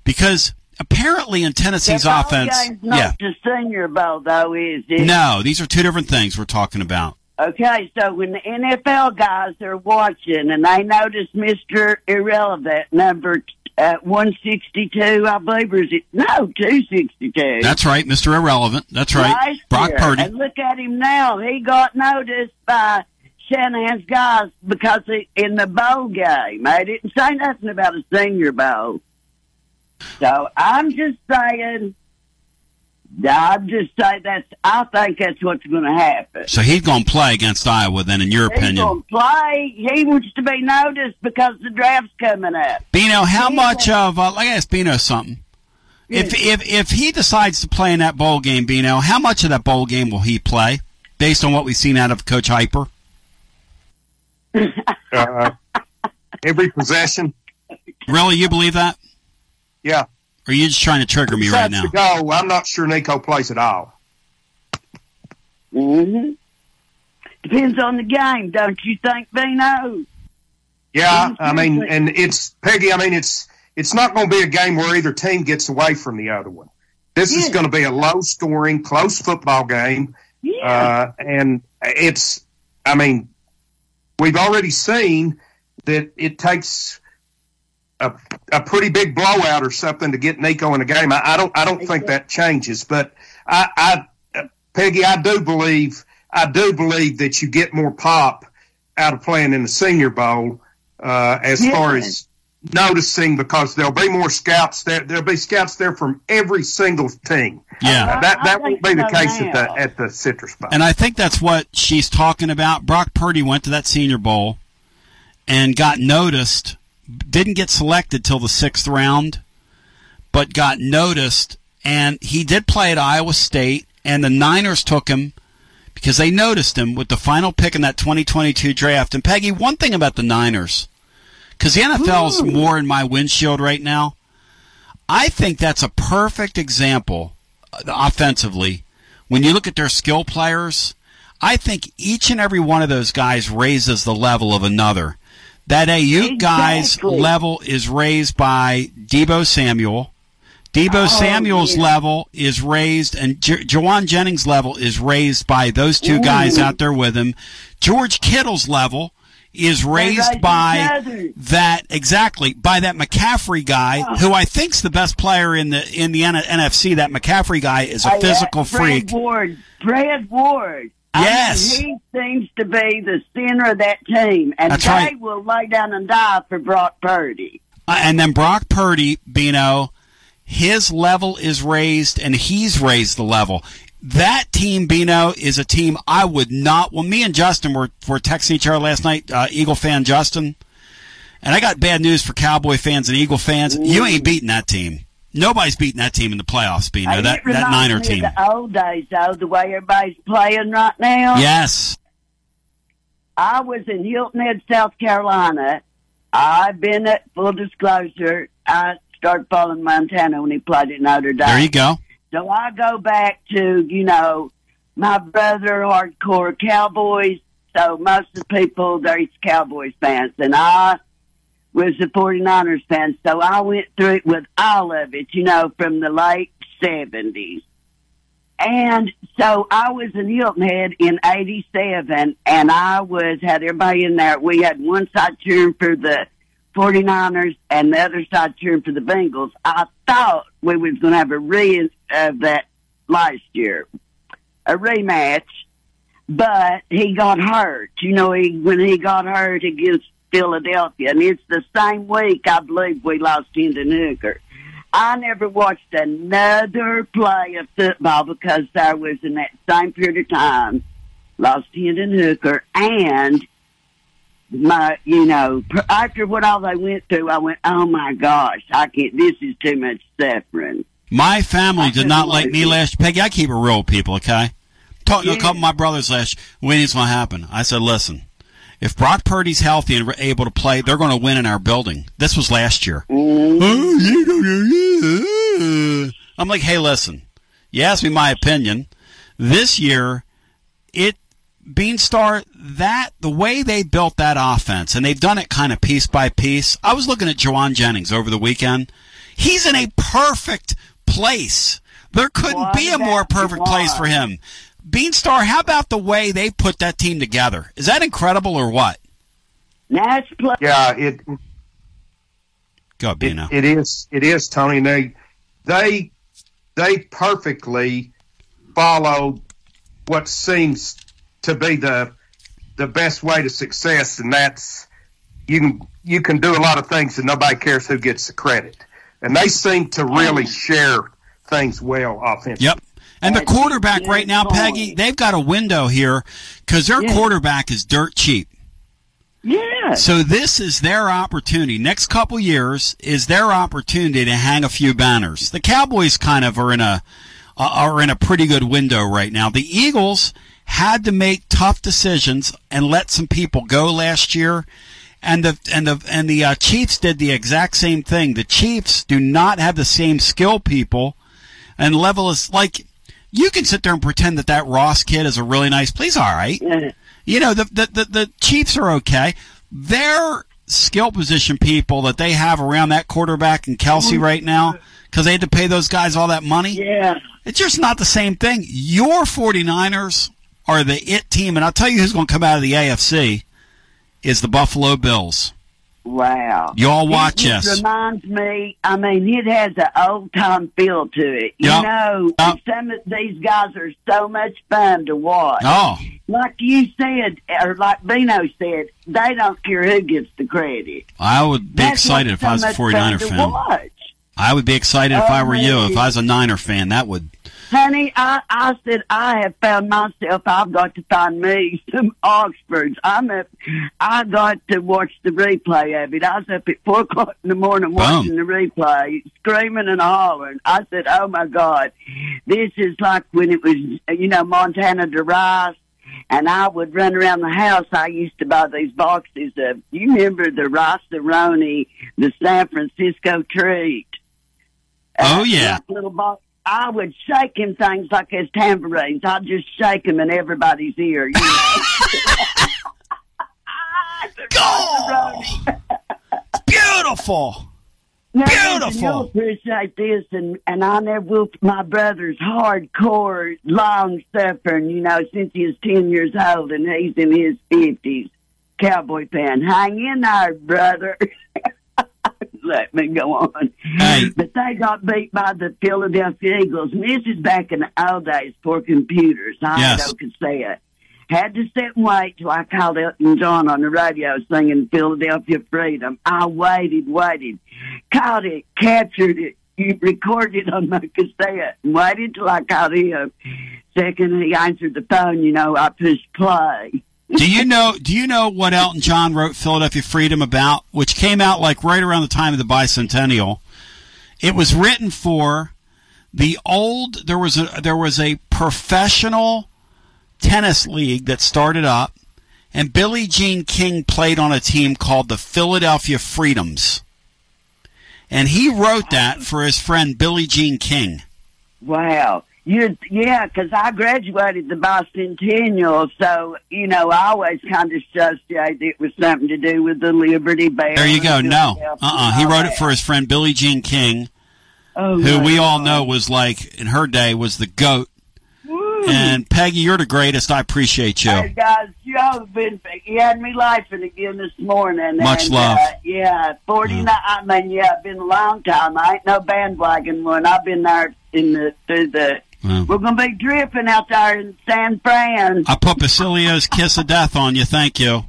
Speaker 3: Because apparently in Tennessee's
Speaker 11: The
Speaker 3: offense,
Speaker 11: game's not
Speaker 3: yeah,
Speaker 11: the Senior Bowl, though, is it?
Speaker 3: no, these are two different things we're talking about.
Speaker 11: Okay, so when the NFL guys are watching and they notice Mr. Irrelevant, number uh, 162, I believe, or is it? No, 262.
Speaker 3: That's right, Mr. Irrelevant. That's right,
Speaker 11: Last
Speaker 3: Brock
Speaker 11: year.
Speaker 3: Purdy.
Speaker 11: And look at him now. He got noticed by Shanahan's guys because he, in the bowl game, they didn't say nothing about a senior bowl. So I'm just saying, I'm just saying that's, I think that's what's going to happen.
Speaker 3: So he's going to play against Iowa, then, in your
Speaker 11: He's
Speaker 3: opinion.
Speaker 11: going to play. He wants to be noticed because the draft's coming up.
Speaker 3: Bino, how much of uh, let me ask Bino something. If if if he decides to play in that bowl game, Bino, how much of that bowl game will he play, based on what we've seen out of Coach Heupel?
Speaker 5: Uh, every possession.
Speaker 3: Really, you believe that?
Speaker 5: Yeah.
Speaker 3: Or are you just trying to trigger me right now?
Speaker 5: To go, I'm not sure Nico plays at all.
Speaker 11: hmm Depends on the game, don't you think, Bino?
Speaker 5: Yeah, I mean, and it's Peggy. I mean, it's it's not going to be a game where either team gets away from the other one. This is going to be a low-scoring, close football game, uh, and it's. I mean, we've already seen that it takes a, a pretty big blowout or something to get Nico in the game. I, I don't. I don't think that changes, but I, I, uh, Peggy, I do believe. I do believe that you get more pop out of playing in the Senior Bowl uh, as far as noticing because there'll be more scouts there. There'll be scouts there from every single team.
Speaker 3: Yeah.
Speaker 5: Uh, that that won't be the
Speaker 3: so
Speaker 5: case at the at the Citrus Bowl.
Speaker 3: And I think that's what she's talking about. Brock Purdy went to that Senior Bowl and got noticed. Didn't get selected till the sixth round, but got noticed. And he did play at Iowa State, and the Niners took him because they noticed him with the final pick in that 2022 draft. And Peggy, one thing about the Niners, because the NFL's more in my windshield right now. I think that's a perfect example uh, offensively. When you look at their skill players, I think each and every one of those guys raises the level of another. That Aiyuk guy's level is raised by Deebo Samuel. Deebo
Speaker 11: Oh,
Speaker 3: Samuel's
Speaker 11: yeah.
Speaker 3: level is raised, and J- Jauan Jennings' level is raised by those two guys out there with him. George Kittle's level is raised by
Speaker 11: other.
Speaker 3: that exactly by that McCaffrey guy, who I think's the best player in the in the N- NFC. That McCaffrey guy is a
Speaker 11: uh,
Speaker 3: physical
Speaker 11: that Fred
Speaker 3: freak.
Speaker 11: Ward, Fred Ward. I mean,
Speaker 3: Yes.
Speaker 11: he seems to be the center of that team, and
Speaker 3: That's
Speaker 11: they
Speaker 3: right.
Speaker 11: will lay down and die for Brock Purdy.
Speaker 3: Uh, and then Brock Purdy, Bino, his level is raised, and he's raised the level. That team, Bino, is a team I would not. Well, me and Justin were were texting each other last night. Uh, Eagle fan Justin, and I got bad news for Cowboy fans and Eagle fans. You ain't beating that team. Nobody's beating that team in the playoffs, Bino. That that Niner
Speaker 11: me
Speaker 3: team.
Speaker 11: Of the old days, though, the way everybody's playing right now.
Speaker 3: Yes.
Speaker 11: I was in Hilton Head, South Carolina. I've been at full disclosure. I started following Montana when he played at Notre Dame.
Speaker 3: There you go.
Speaker 11: So I go back to, you know, my brother, hardcore Cowboys. So most of the people, they're Cowboys fans. And I was a 49ers fan. So I went through it with all of it, you know, from the late 70s. And so I was in Hilton Head in 87 and I was, had everybody in there. We had one side cheering for the 49ers and the other side cheering for the Bengals. I thought we was going to have a re of that last year, a rematch, but he got hurt. You know, he, when he got hurt against Philadelphia and it's the same week, I believe we lost Hendon Hooker. I never watched another play of football because I was in that same period of time lost Hendon Hooker and my, you know, after what all they went through, I went, oh my gosh, I can't. This is too much suffering.
Speaker 3: My family did not like me last. Peggy, I keep it real, people. Okay, talking to a couple of my brothers last. When is going to happen? I said, listen, if Brock Purdy's healthy and able to play, they're going to win in our building. This was last year. Oh, I'm like, hey, listen, you asked me my opinion. This year, it Beanstar that the way they built that offense, and they've done it kind of piece by piece. I was looking at Jauan Jennings over the weekend. He's in a perfect place. There couldn't be a more perfect place for him. Beanstar, how about the way they put that team together? Is that incredible or what?
Speaker 11: Nash play.
Speaker 5: Yeah, it
Speaker 3: Go, Bino.
Speaker 5: it is it is Tony. They they they perfectly follow what seems to be the the best way to success, and that's you can you can do a lot of things and nobody cares who gets the credit. And they seem to really share things well offensively.
Speaker 3: Yep. And the quarterback right now, Peggy, they've got a window here because their quarterback is dirt cheap.
Speaker 11: Yeah.
Speaker 3: So this is their opportunity. Next couple years is their opportunity to hang a few banners. The Cowboys kind of are in a are in a pretty good window right now. The Eagles had to make tough decisions and let some people go last year. And the and the and the uh, Chiefs did the exact same thing. The Chiefs do not have the same skill people and level is like you can sit there and pretend that that Ross kid is a really nice. Please, all right. You know the, the the the Chiefs are okay. Their skill position people that they have around that quarterback and Kelce mm-hmm. right now because they had to pay those guys all that money.
Speaker 11: Yeah.
Speaker 3: It's just not the same thing. Your 49ers are the it team, and I'll tell you who's going to come out of the AFC is the Buffalo Bills.
Speaker 11: Wow.
Speaker 3: Y'all watch
Speaker 11: it,
Speaker 3: us.
Speaker 11: It reminds me, I mean, it has an old time feel to it. You
Speaker 3: Yep.
Speaker 11: know,
Speaker 3: Yep.
Speaker 11: some of these guys are so much fun to watch.
Speaker 3: Oh.
Speaker 11: Like you said, or like Bino said, they don't care who gets the credit.
Speaker 3: I would be
Speaker 11: That's
Speaker 3: excited if I was a 49er fan. I would be excited if
Speaker 11: Oh,
Speaker 3: I were you. If I was a Niner fan, that would.
Speaker 11: Honey, I, I said I have found myself. I've got to find me some Oxfords. I'm up. I got to watch the replay of it. I was up at four o'clock in the morning watching the replay, screaming and hollering. I said, "Oh my God, this is like when it was, you know, Montana to Rice." And I would run around the house. I used to buy these boxes of. You remember the Rice Roni, the San Francisco treat.
Speaker 3: Oh yeah.
Speaker 11: Little box. I would shake him things like his tambourines. I'd just shake him in everybody's ear. You know?
Speaker 3: Beautiful.
Speaker 11: Now,
Speaker 3: Beautiful.
Speaker 11: You'll appreciate this, and and I never will. My brother's hardcore, long suffering. You know, since he was ten years old, and he's in his fifties. Cowboy fan, hang in there, brother. Let me go on. But they got beat by the Philadelphia Eagles, and this is back in the old days for computers. I
Speaker 3: Yes.
Speaker 11: had no cassette. Had to sit and wait till I called Elton John on the radio singing Philadelphia Freedom. I waited, waited, caught it, captured it, you recorded it on my cassette, and waited till I called him. Second he answered the phone, you know, I pushed play.
Speaker 3: Do you know? Do you know what Elton John wrote Philadelphia Freedom about, which came out like right around the time of the bicentennial? It was written for the old. There was a there was a professional tennis league that started up, and Billie Jean King played on a team called the Philadelphia Freedoms, and he wrote that for his friend Billie Jean King.
Speaker 11: Wow. You, yeah, 'cause I graduated the bicentennial, so you know I always kind of associated it with something to do with the Liberty Bell.
Speaker 3: There you go. No, uh, uh
Speaker 11: and
Speaker 3: He wrote it for his friend Billie Jean King,
Speaker 11: Oh,
Speaker 3: who we all know was like in her day was the goat. And Peggy, you're the greatest. I appreciate you.
Speaker 11: Hey guys, you have been you had me laughing again this morning.
Speaker 3: Much
Speaker 11: and,
Speaker 3: love.
Speaker 11: Uh, yeah, forty nine. I mean, yeah, it's been a long time. I ain't no bandwagon one. I've been there in the through the. We're gonna be dripping out there in San Fran.
Speaker 3: I put Basilio's kiss of death on you. Thank you.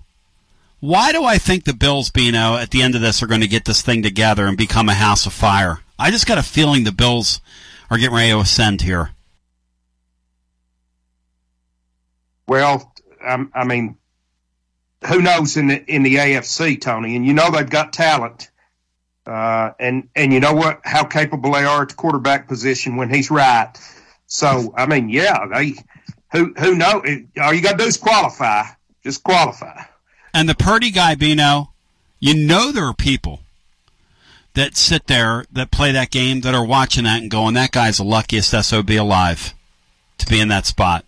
Speaker 3: Why do I think the Bills, Bino, at the end of this are going to get this thing together and become a house of fire? I just got a feeling the Bills are getting ready to ascend here.
Speaker 5: Well, I, I mean, who knows in the in the AFC, Tony? And you know they've got talent. Uh, and and you know what? How capable they are at the quarterback position when he's right. So I mean, yeah, they who who know all you got to do is qualify. Just qualify.
Speaker 3: And the Purdy guy, Bino, you know there are people that sit there that play that game that are watching that and going, that guy's the luckiest SOB alive to be in that spot.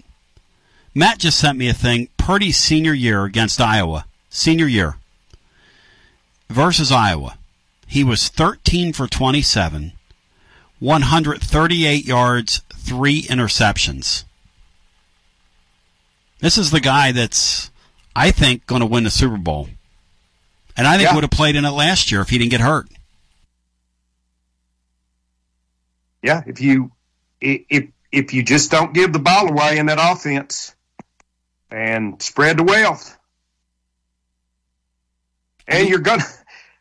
Speaker 3: Matt just sent me a thing. Purdy's senior year against Iowa. Senior year. Versus Iowa. He was 13 for 27, 138 yards, three interceptions. This is the guy that's, I think, going to win the Super Bowl. And I think
Speaker 5: Yeah.
Speaker 3: would have played in it last year if he didn't get hurt.
Speaker 5: Yeah, if you if if you just don't give the ball away in that offense and spread the wealth, and mm-hmm. you're gonna,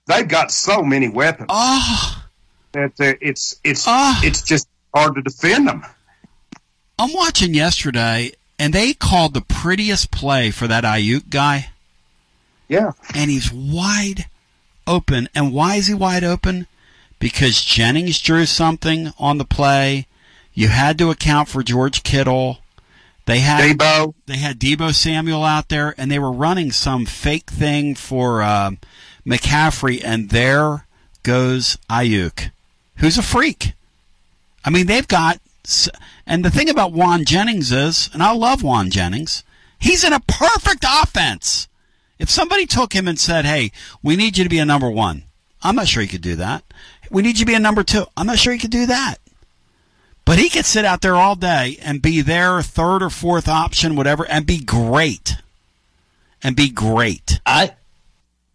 Speaker 5: they've got so many weapons
Speaker 3: oh.
Speaker 5: That uh, it's it's it's just hard to defend them.
Speaker 3: I'm watching yesterday, and they called the prettiest play for that Aiyuk guy.
Speaker 5: Yeah.
Speaker 3: And he's wide open. And why is he wide open? Because Jennings drew something on the play. You had to account for George Kittle. They had
Speaker 5: Deebo.
Speaker 3: They had Deebo Samuel out there, and they were running some fake thing for um, McCaffrey, and there goes Aiyuk, who's a freak. I mean, they've got, and the thing about Jauan Jennings is, and I love Jauan Jennings, he's in a perfect offense. If somebody took him and said, "Hey, we need you to be a number one," I'm not sure he could do that. We need you to be a number two. I'm not sure he could do that. But he could sit out there all day and be their third or fourth option, whatever, and be great. And be great.
Speaker 4: I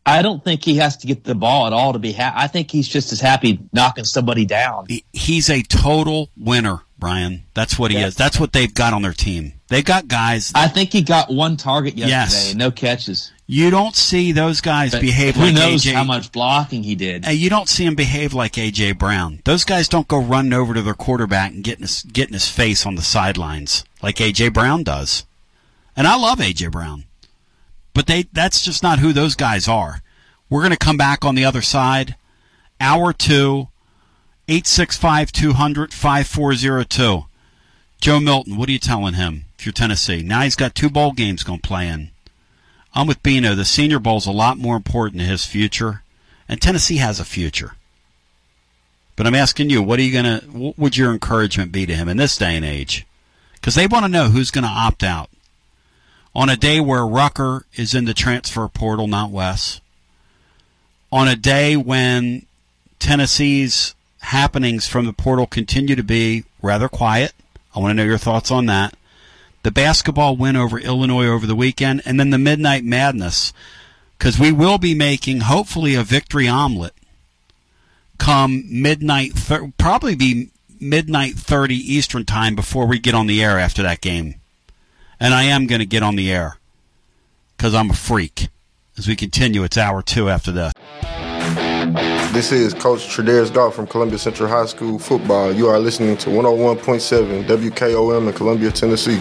Speaker 4: I don't think he has to get the ball at all to be happy. I think he's just as happy knocking somebody down.
Speaker 3: He's a total winner, Brian. That's what he
Speaker 4: Yes.
Speaker 3: is. That's what they've got on their team. They've got guys.
Speaker 4: I think he got one target yesterday
Speaker 3: Yes.
Speaker 4: no catches.
Speaker 3: You don't see those guys
Speaker 4: But
Speaker 3: behave
Speaker 4: who
Speaker 3: like
Speaker 4: knows
Speaker 3: AJ.
Speaker 4: how much blocking he did.
Speaker 3: Hey, you don't see him behave like AJ Brown. Those guys don't go running over to their quarterback and getting his, getting his face on the sidelines like AJ Brown does. And I love AJ Brown, but they that's just not who those guys are. We're going to come back on the other side. Hour two, 865 200 5402. Joe Milton, what are you telling him if you're Tennessee? Now he's got two bowl games going to play in. I'm with Bino. The Senior Bowl's a lot more important to his future, and Tennessee has a future. But I'm asking you, what are you gonna? What would your encouragement be to him in this day and age? Because they want to know who's going to opt out on a day where Rucker is in the transfer portal, not Wes. On a day when Tennessee's happenings from the portal continue to be rather quiet. I want to know your thoughts on that the basketball win over Illinois over the weekend, and then the Midnight Madness, because we will be making hopefully a victory omelet come midnight, probably be midnight 30 Eastern time before we get on the air after that game. And I am going to get on the air because I'm a freak. As we continue, it's hour two after this.
Speaker 12: This is Coach Tredaris Goff from Columbia Central High School football. You are listening to 101.7 WKOM in Columbia, Tennessee.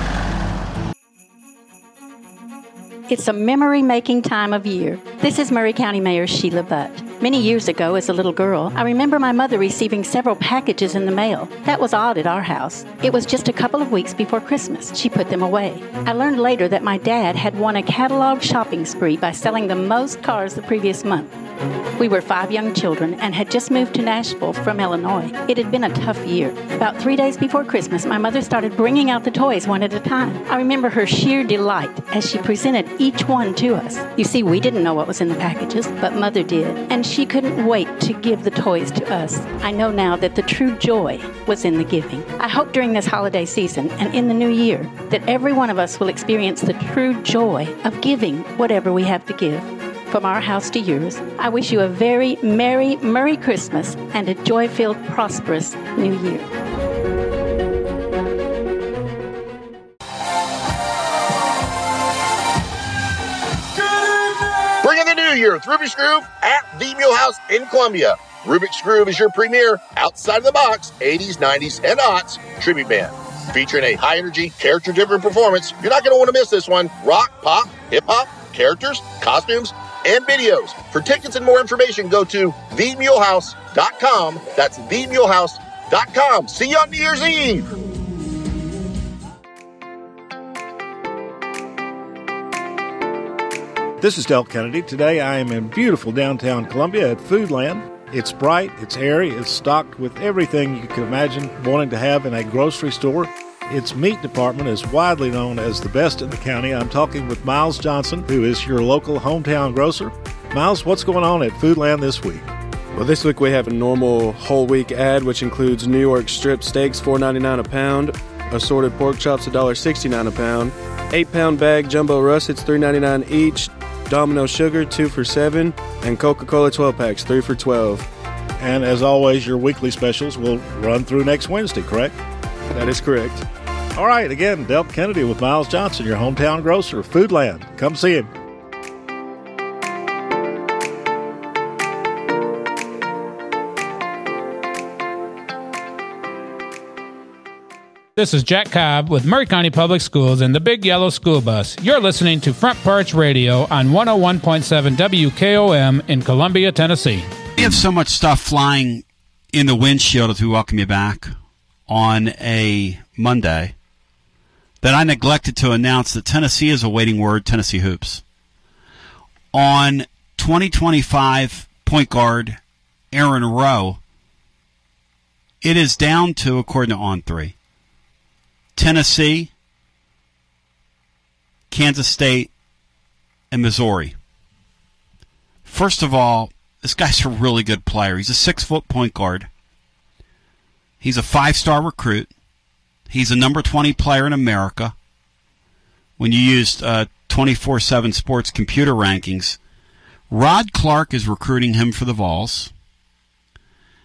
Speaker 13: It's a memory making time of year. This is Maury County Mayor Sheila Butt. Many years ago, as a little girl, I remember my mother receiving several packages in the mail. That was odd at our house. It was just a couple of weeks before Christmas. She put them away. I learned later that my dad had won a catalog shopping spree by selling the most cars the previous month. We were five young children and had just moved to Nashville from Illinois. It had been a tough year. About three days before Christmas, my mother started bringing out the toys one at a time. I remember her sheer delight as she presented each one to us. You see, we didn't know what was in the packages, but mother did, and she couldn't wait to give the toys to us. I know now that the true joy was in the giving. I hope during this holiday season and in the new year that every one of us will experience the true joy of giving whatever we have to give from our house to yours. I wish you a very merry, merry Christmas and a joy filled, prosperous new year.
Speaker 12: New year with Rubik's Groove at the Mule House in Columbia. Rubik's Groove is your premier outside of the box 80s, 90s, and aughts tribute band. Featuring a high energy, character driven performance, you're not going to want to miss this one. Rock, pop, hip hop, characters, costumes, and videos. For tickets and more information, go to themulehouse.com. That's themulehouse.com. See you on New Year's Eve.
Speaker 14: This is Del Kennedy. Today I am in beautiful downtown Columbia at Foodland. It's bright, it's airy, it's stocked with everything you could imagine wanting to have in a grocery store. Its meat department is widely known as the best in the county. I'm talking with Miles Johnson, who is your local hometown grocer. Miles, what's going on at Foodland this week?
Speaker 15: Well, this week we have a normal whole week ad, which includes New York strip steaks, $4.99 a pound, assorted pork chops, $1.69 a pound, eight pound bag jumbo russets, $3.99 each, Domino sugar, two for seven, and Coca Cola 12 packs, three for 12.
Speaker 14: And as always, your weekly specials will run through next Wednesday, correct?
Speaker 15: That is correct.
Speaker 14: All right, again, Del Kennedy with Miles Johnson, your hometown grocer, Foodland. Come see him.
Speaker 16: This is Jack Cobb with Maury County Public Schools and the Big Yellow School Bus. You're listening to Front Porch Radio on 101.7 WKOM in Columbia, Tennessee.
Speaker 3: We have so much stuff flying in the windshield as we welcome you back on a Monday that I neglected to announce that Tennessee is awaiting word, Tennessee Hoops. On 2025 point guard Aaron Rowe, it is down to, according to On 3, Tennessee, Kansas State, and Missouri. First of all, this guy's a really good player. He's a six foot point guard. He's a five star recruit. He's a number 20 player in America. When you used 24 uh, 7 sports computer rankings, Rod Clarke is recruiting him for the Vols.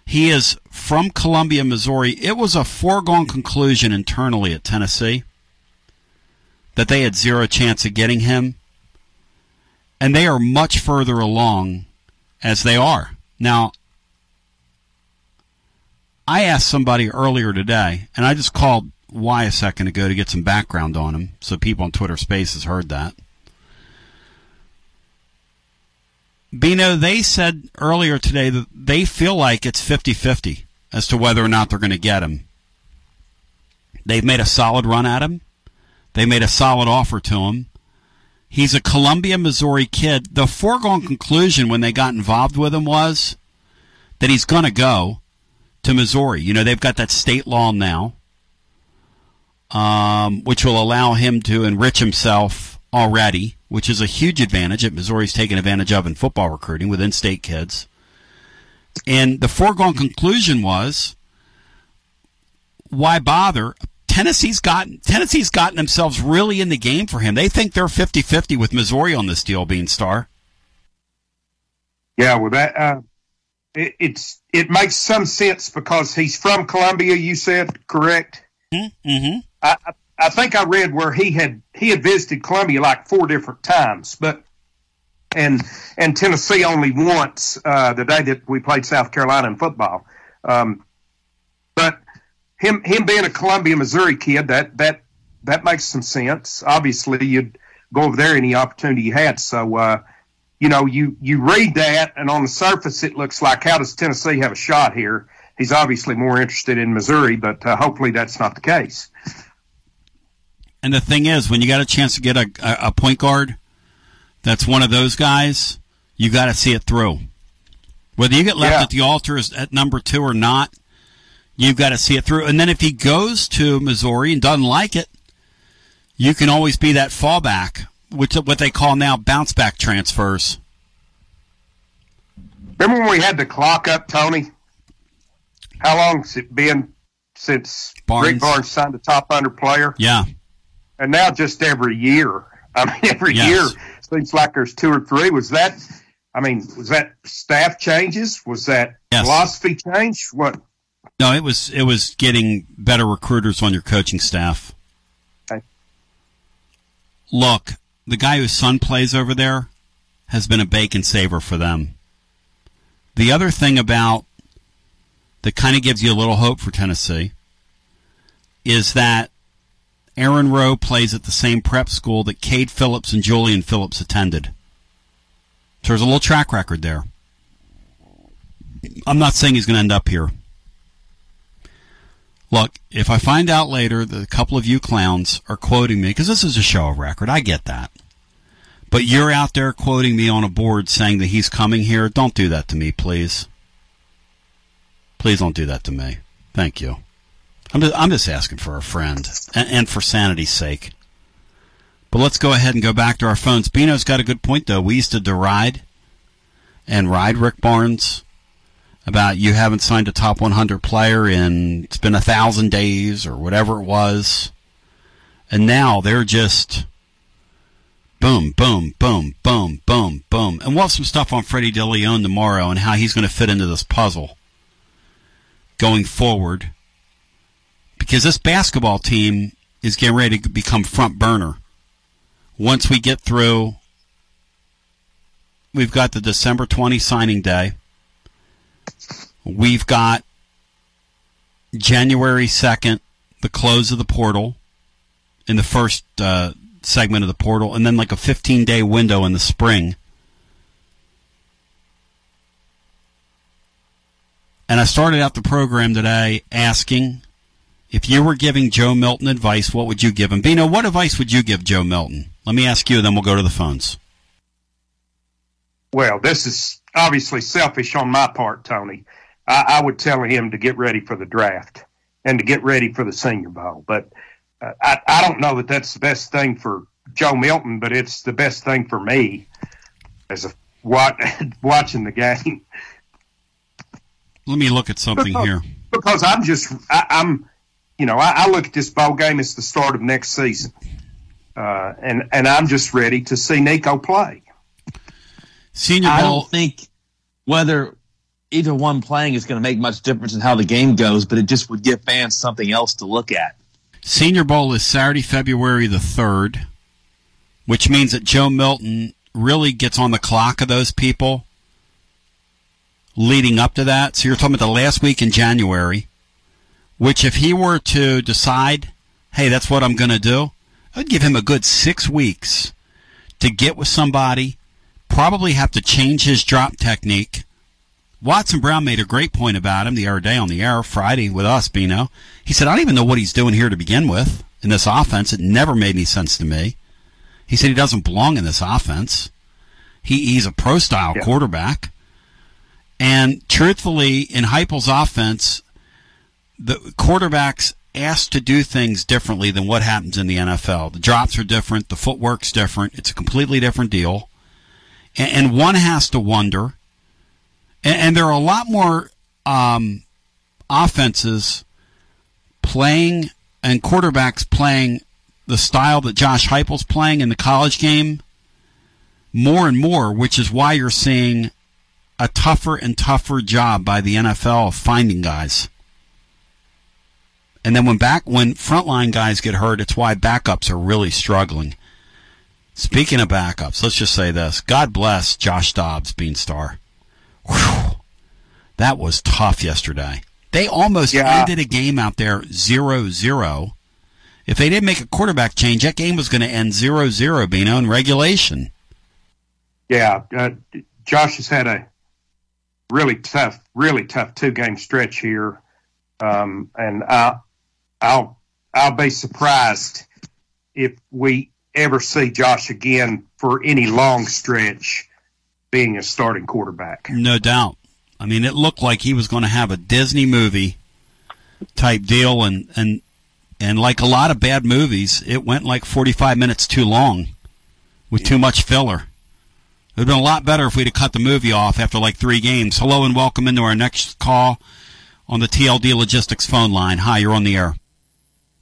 Speaker 3: He is from Columbia, Missouri. It was a foregone conclusion internally at Tennessee that they had zero chance of getting him. And they are much further along as they are. Now, I asked somebody earlier today, and I just called Y a second ago to get some background on him, so people on Twitter Spaces heard that. Bino, they said earlier today that they feel like it's 50 50 as to whether or not they're going to get him. They've made a solid run at him, they made a solid offer to him. He's a Columbia, Missouri kid. The foregone conclusion when they got involved with him was that he's going to go to Missouri. You know, they've got that state law now, um, which will allow him to enrich himself already which is a huge advantage that Missouri's taken advantage of in football recruiting with in-state kids. And the foregone conclusion was, why bother? Tennessee's gotten Tennessee's gotten themselves really in the game for him. They think they're 50-50 with Missouri on this deal, Bean Star.
Speaker 5: Yeah, well, that uh, it, it's it makes some sense because he's from Columbia. You said correct.
Speaker 3: Mm-hmm.
Speaker 5: I, I think I read where he had he had visited Columbia like four different times, but and and Tennessee only once uh, the day that we played South Carolina in football. Um, but him him being a Columbia, Missouri kid that that that makes some sense. Obviously, you'd go over there any opportunity you had. So uh, you know you you read that, and on the surface it looks like how does Tennessee have a shot here? He's obviously more interested in Missouri, but uh, hopefully that's not the case.
Speaker 3: And the thing is, when you got a chance to get a, a, a point guard that's one of those guys, you got to see it through. Whether you get left
Speaker 5: Yeah.
Speaker 3: at the altar at number two or not, you've got to see it through. And then if he goes to Missouri and doesn't like it, you can always be that fallback, which is what they call now bounce back transfers.
Speaker 5: Remember when we had the clock up, Tony? How long's it been since
Speaker 3: Barnes.
Speaker 5: Rick Barnes signed a top under player?
Speaker 3: Yeah.
Speaker 5: And now just every year. I mean, every
Speaker 3: Yes.
Speaker 5: year seems like there's two or three. Was that? I mean, was that staff changes? Was that
Speaker 3: Yes.
Speaker 5: philosophy change? What?
Speaker 3: No, it was it was getting better recruiters on your coaching staff.
Speaker 5: Okay.
Speaker 3: Look, the guy whose son plays over there has been a bacon saver for them. The other thing about that kind of gives you a little hope for Tennessee is that Aaron Rowe plays at the same prep school that Cade Phillips and Julian Phillips attended. So there's a little track record there. I'm not saying he's going to end up here. Look, if I find out later that a couple of you clowns are quoting me, because this is a show of record, I get that. But you're out there quoting me on a board saying that he's coming here. Don't do that to me, please. Please don't do that to me. Thank you. I'm just, I'm just asking for a friend and, and for sanity's sake. But let's go ahead and go back to our phones. Bino's got a good point, though. We used to deride and ride Rick Barnes about you haven't signed a top 100 player in it's been a thousand days or whatever it was. And now they're just boom, boom, boom, boom, boom, boom. And we'll have some stuff on Freddie DeLeon tomorrow and how he's going to fit into this puzzle going forward. Because this basketball team is getting ready to become front burner. Once we get through, we've got the December 20 signing day. We've got January 2nd, the close of the portal in the first uh, segment of the portal, and then like a 15 day window in the spring. And I started out the program today asking if you were giving Joe Milton advice, what would you give him? Bino, what advice would you give Joe Milton? Let me ask you, then we'll go to the phones.
Speaker 5: Well, this is obviously selfish on my part, Tony. I, I would tell him to get ready for the draft and to get ready for the Senior Bowl. But uh, I, I don't know that that's the best thing for Joe Milton, but it's the best thing for me as a what, watching the game.
Speaker 3: Let me look at something
Speaker 5: because,
Speaker 3: here.
Speaker 5: Because I'm just, I, am you know, I, I, look at this bowl game as the start of next season. Uh, and, and I'm just ready to see Nico play.
Speaker 3: Senior
Speaker 4: I
Speaker 3: Bowl.
Speaker 4: don't think whether either one playing is going to make much difference in how the game goes, but it just would give fans something else to look at.
Speaker 3: Senior Bowl is Saturday, February the 3rd, which means that Joe Milton really gets on the clock of those people leading up to that. So you're talking about the last week in January, which if he were to decide, hey, that's what I'm going to do, I'd give him a good six weeks to get with somebody, probably have to change his drop technique. Watson Brown made a great point about him the other day on the air Friday with us, Bino. He said, I don't even know what he's doing here to begin with in this offense. It never made any sense to me. He said he doesn't belong in this offense. He, he's a pro style yeah. quarterback. And truthfully, in Heupel's offense, the quarterbacks asked to do things differently than what happens in the NFL. The drops are different, the footwork's different. It's a completely different deal. And, and one has to wonder. And, and, there are a lot more um, offenses playing and quarterbacks playing the style that Josh Heupel's playing in the college game more and more, which is why you're seeing a tougher and tougher job by the NFL of finding guys. And then when back when frontline guys get hurt, it's why backups are really struggling. Speaking of backups, let's just say this: God bless Josh Dobbs, Beanstar. Whew. That was tough yesterday. They almost yeah. ended a game out there 0-0. If they didn't make a quarterback change, that game was going to end 0-0, Bino, in regulation.
Speaker 5: Yeah, uh, Josh has had a really tough, really tough two game stretch here, um, and I, I'll I'll be surprised if we ever see Josh again for any long stretch being a starting quarterback.
Speaker 3: No doubt. I mean, it looked like he was going to have a Disney movie type deal, and and and like a lot of bad movies, it went like forty five minutes too long with too much filler. It would have been a lot better if we'd have cut the movie off after like three games. Hello and welcome into our next call on the TLD Logistics phone line. Hi, you're on the air.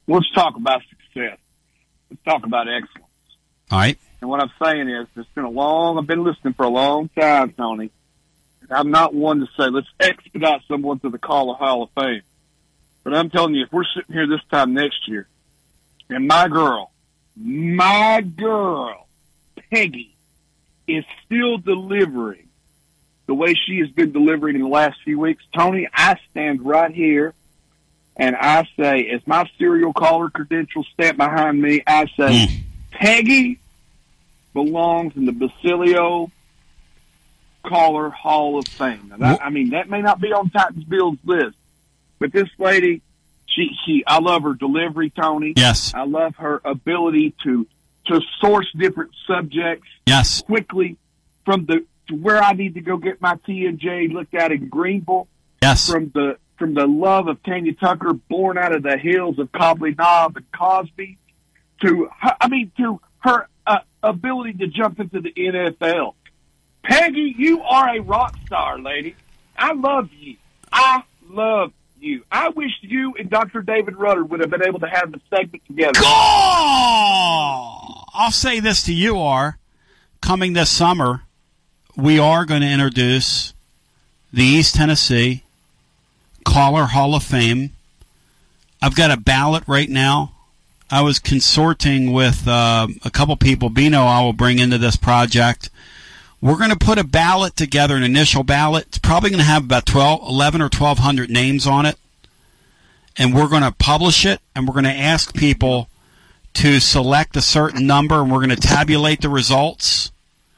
Speaker 17: Let's talk about success. Let's talk about excellence.
Speaker 3: All right.
Speaker 17: And what I'm saying is, it's been a long, I've been listening for a long time, Tony. I'm not one to say, let's expedite someone to the Call of Hall of Fame. But I'm telling you, if we're sitting here this time next year, and my girl, my girl, Peggy, is still delivering the way she has been delivering in the last few weeks, Tony, I stand right here and I say, as my serial caller credentials stamp behind me, I say, mm. Peggy belongs in the Basilio Caller Hall of Fame. That, I mean, that may not be on Titans Bill's list, but this lady, she, she, I love her delivery, Tony.
Speaker 3: Yes.
Speaker 17: I love her ability to to source different subjects
Speaker 3: yes.
Speaker 17: quickly from the to where I need to go get my T and J looked at in Greenville.
Speaker 3: Yes.
Speaker 17: From the from the love of Tanya Tucker, born out of the hills of Cobbly Knob and Cosby, to I mean to her uh, ability to jump into the NFL. Peggy, you are a rock star, lady. I love you. I love you. I wish you and Dr. David Rudder would have been able to have the segment together.
Speaker 3: I'll say this to you, R. Coming this summer, we are going to introduce the East Tennessee Caller Hall of Fame. I've got a ballot right now. I was consorting with uh, a couple people. Bino, I will bring into this project. We're going to put a ballot together, an initial ballot. It's probably going to have about 12, 11 or 1,200 names on it. and we're going to publish it, and we're going to ask people to select a certain number, and we're going to tabulate the results.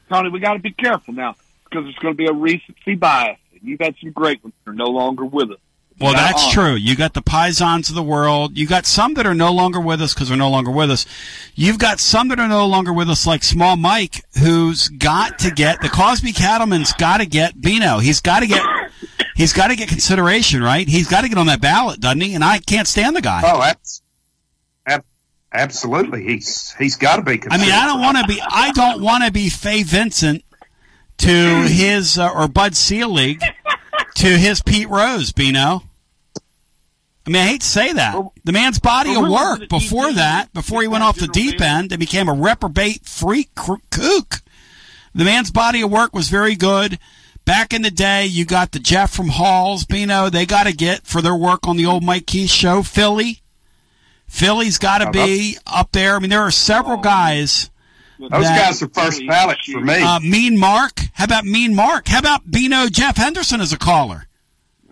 Speaker 17: Tony, we got to be careful now because there's going to be a recency bias. You've had some great ones that are no longer with us.
Speaker 3: Well, that's
Speaker 17: on.
Speaker 3: true. You got the Pisons of the world. You got some that are no longer with us because they're no longer with us. You've got some that are no longer with us, like Small Mike, who's got to get the Cosby Cattleman's got to get Bino. He's got to get. He's got to get consideration, right? He's got to get on that ballot, doesn't he? And I can't stand the guy.
Speaker 5: Oh, that's ab- absolutely. He's he's got to be.
Speaker 3: I mean, I don't want to be. I don't want to be Fay Vincent to his uh, or Bud Selig to his Pete Rose. Bino. I mean, I hate to say that. The man's body of work before that, before he went off the deep end and became a reprobate freak kook. The man's body of work was very good. Back in the day, you got the Jeff from Halls, Bino. They got to get for their work on the old Mike Keith show. Philly, Philly's got to be up there. I mean, there are several guys.
Speaker 5: Those
Speaker 3: that-
Speaker 5: guys are first ballot for me.
Speaker 3: Uh, mean Mark. How about Mean Mark? How about Bino Jeff Henderson as a caller?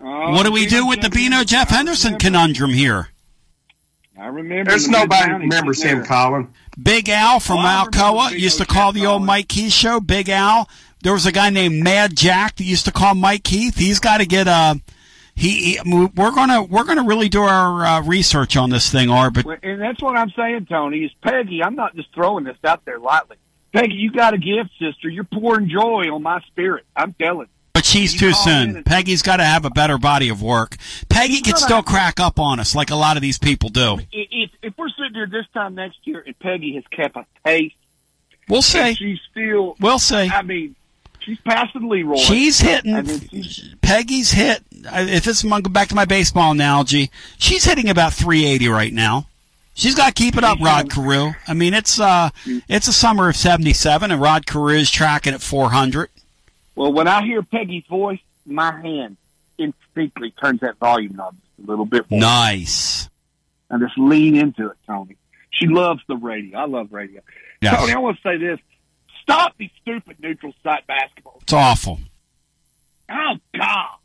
Speaker 17: Oh,
Speaker 3: what do we do with the Bino Jeff Henderson conundrum here?
Speaker 17: I remember.
Speaker 5: There's
Speaker 17: the
Speaker 5: nobody
Speaker 17: mid-nineties
Speaker 5: remembers
Speaker 17: there.
Speaker 5: him, Colin.
Speaker 3: Big Al from Alcoa used to call the old Mike Keith show Big Al. There was a guy named Mad Jack that used to call Mike Keith. He's got to get a. He, he we're gonna we're gonna really do our uh, research on this thing, Ar.
Speaker 17: And that's what I'm saying, Tony. Is Peggy? I'm not just throwing this out there lightly. Peggy, you got a gift, sister. You're pouring joy on my spirit. I'm telling. You.
Speaker 3: but she's too soon. Peggy's got to have a better body of work. Peggy can still
Speaker 17: have-
Speaker 3: crack up on us like a lot of these people do.
Speaker 17: you. If, if we're sitting here this time next year and Peggy has kept a pace,
Speaker 3: We'll see.
Speaker 17: she's still.
Speaker 3: We'll see.
Speaker 17: I mean, she's passing Leroy.
Speaker 3: She's hitting.
Speaker 17: She's,
Speaker 3: Peggy's hit. If this, I'm going go back to my baseball analogy. She's hitting about 380 right now. She's got to keep it up, Rod Carew. I mean, it's uh, it's a summer of '77, and Rod Carew is tracking at 400.
Speaker 17: well, when I hear Peggy's voice, my hand instinctively turns that volume knob a little bit more.
Speaker 3: Nice.
Speaker 17: and just lean into it, Tony. She loves the radio. I love radio.
Speaker 3: Yes.
Speaker 17: Tony, I want to say this. Stop these stupid neutral site basketball.
Speaker 3: It's awful.
Speaker 17: Oh, God.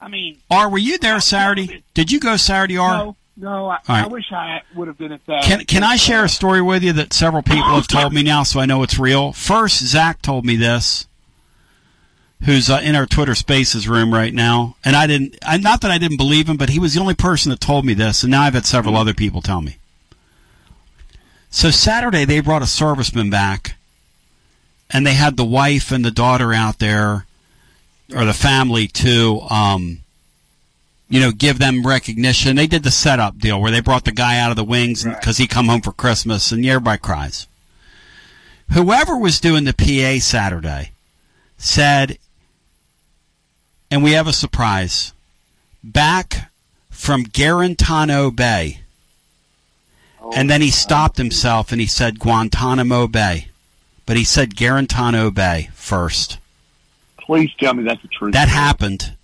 Speaker 17: I mean,
Speaker 3: R, were you there Saturday? Did you go Saturday, R?
Speaker 17: no, no, I,
Speaker 3: right.
Speaker 17: I wish I would have been at that.
Speaker 3: Can can I share a story with you that several people have told me now, so I know it's real? First, Zach told me this, who's uh, in our Twitter Spaces room right now, and I didn't. I, not that I didn't believe him, but he was the only person that told me this, and now I've had several other people tell me. So Saturday they brought a serviceman back, and they had the wife and the daughter out there, or the family to. Um, you know, give them recognition. They did the setup deal where they brought the guy out of the wings because he come home for Christmas, and everybody cries. Whoever was doing the PA Saturday said, and we have a surprise, back from Guarantano Bay. And then he stopped himself and he said Guantanamo Bay. But he said Guarantano Bay first.
Speaker 17: Please tell me that's the truth.
Speaker 3: That happened.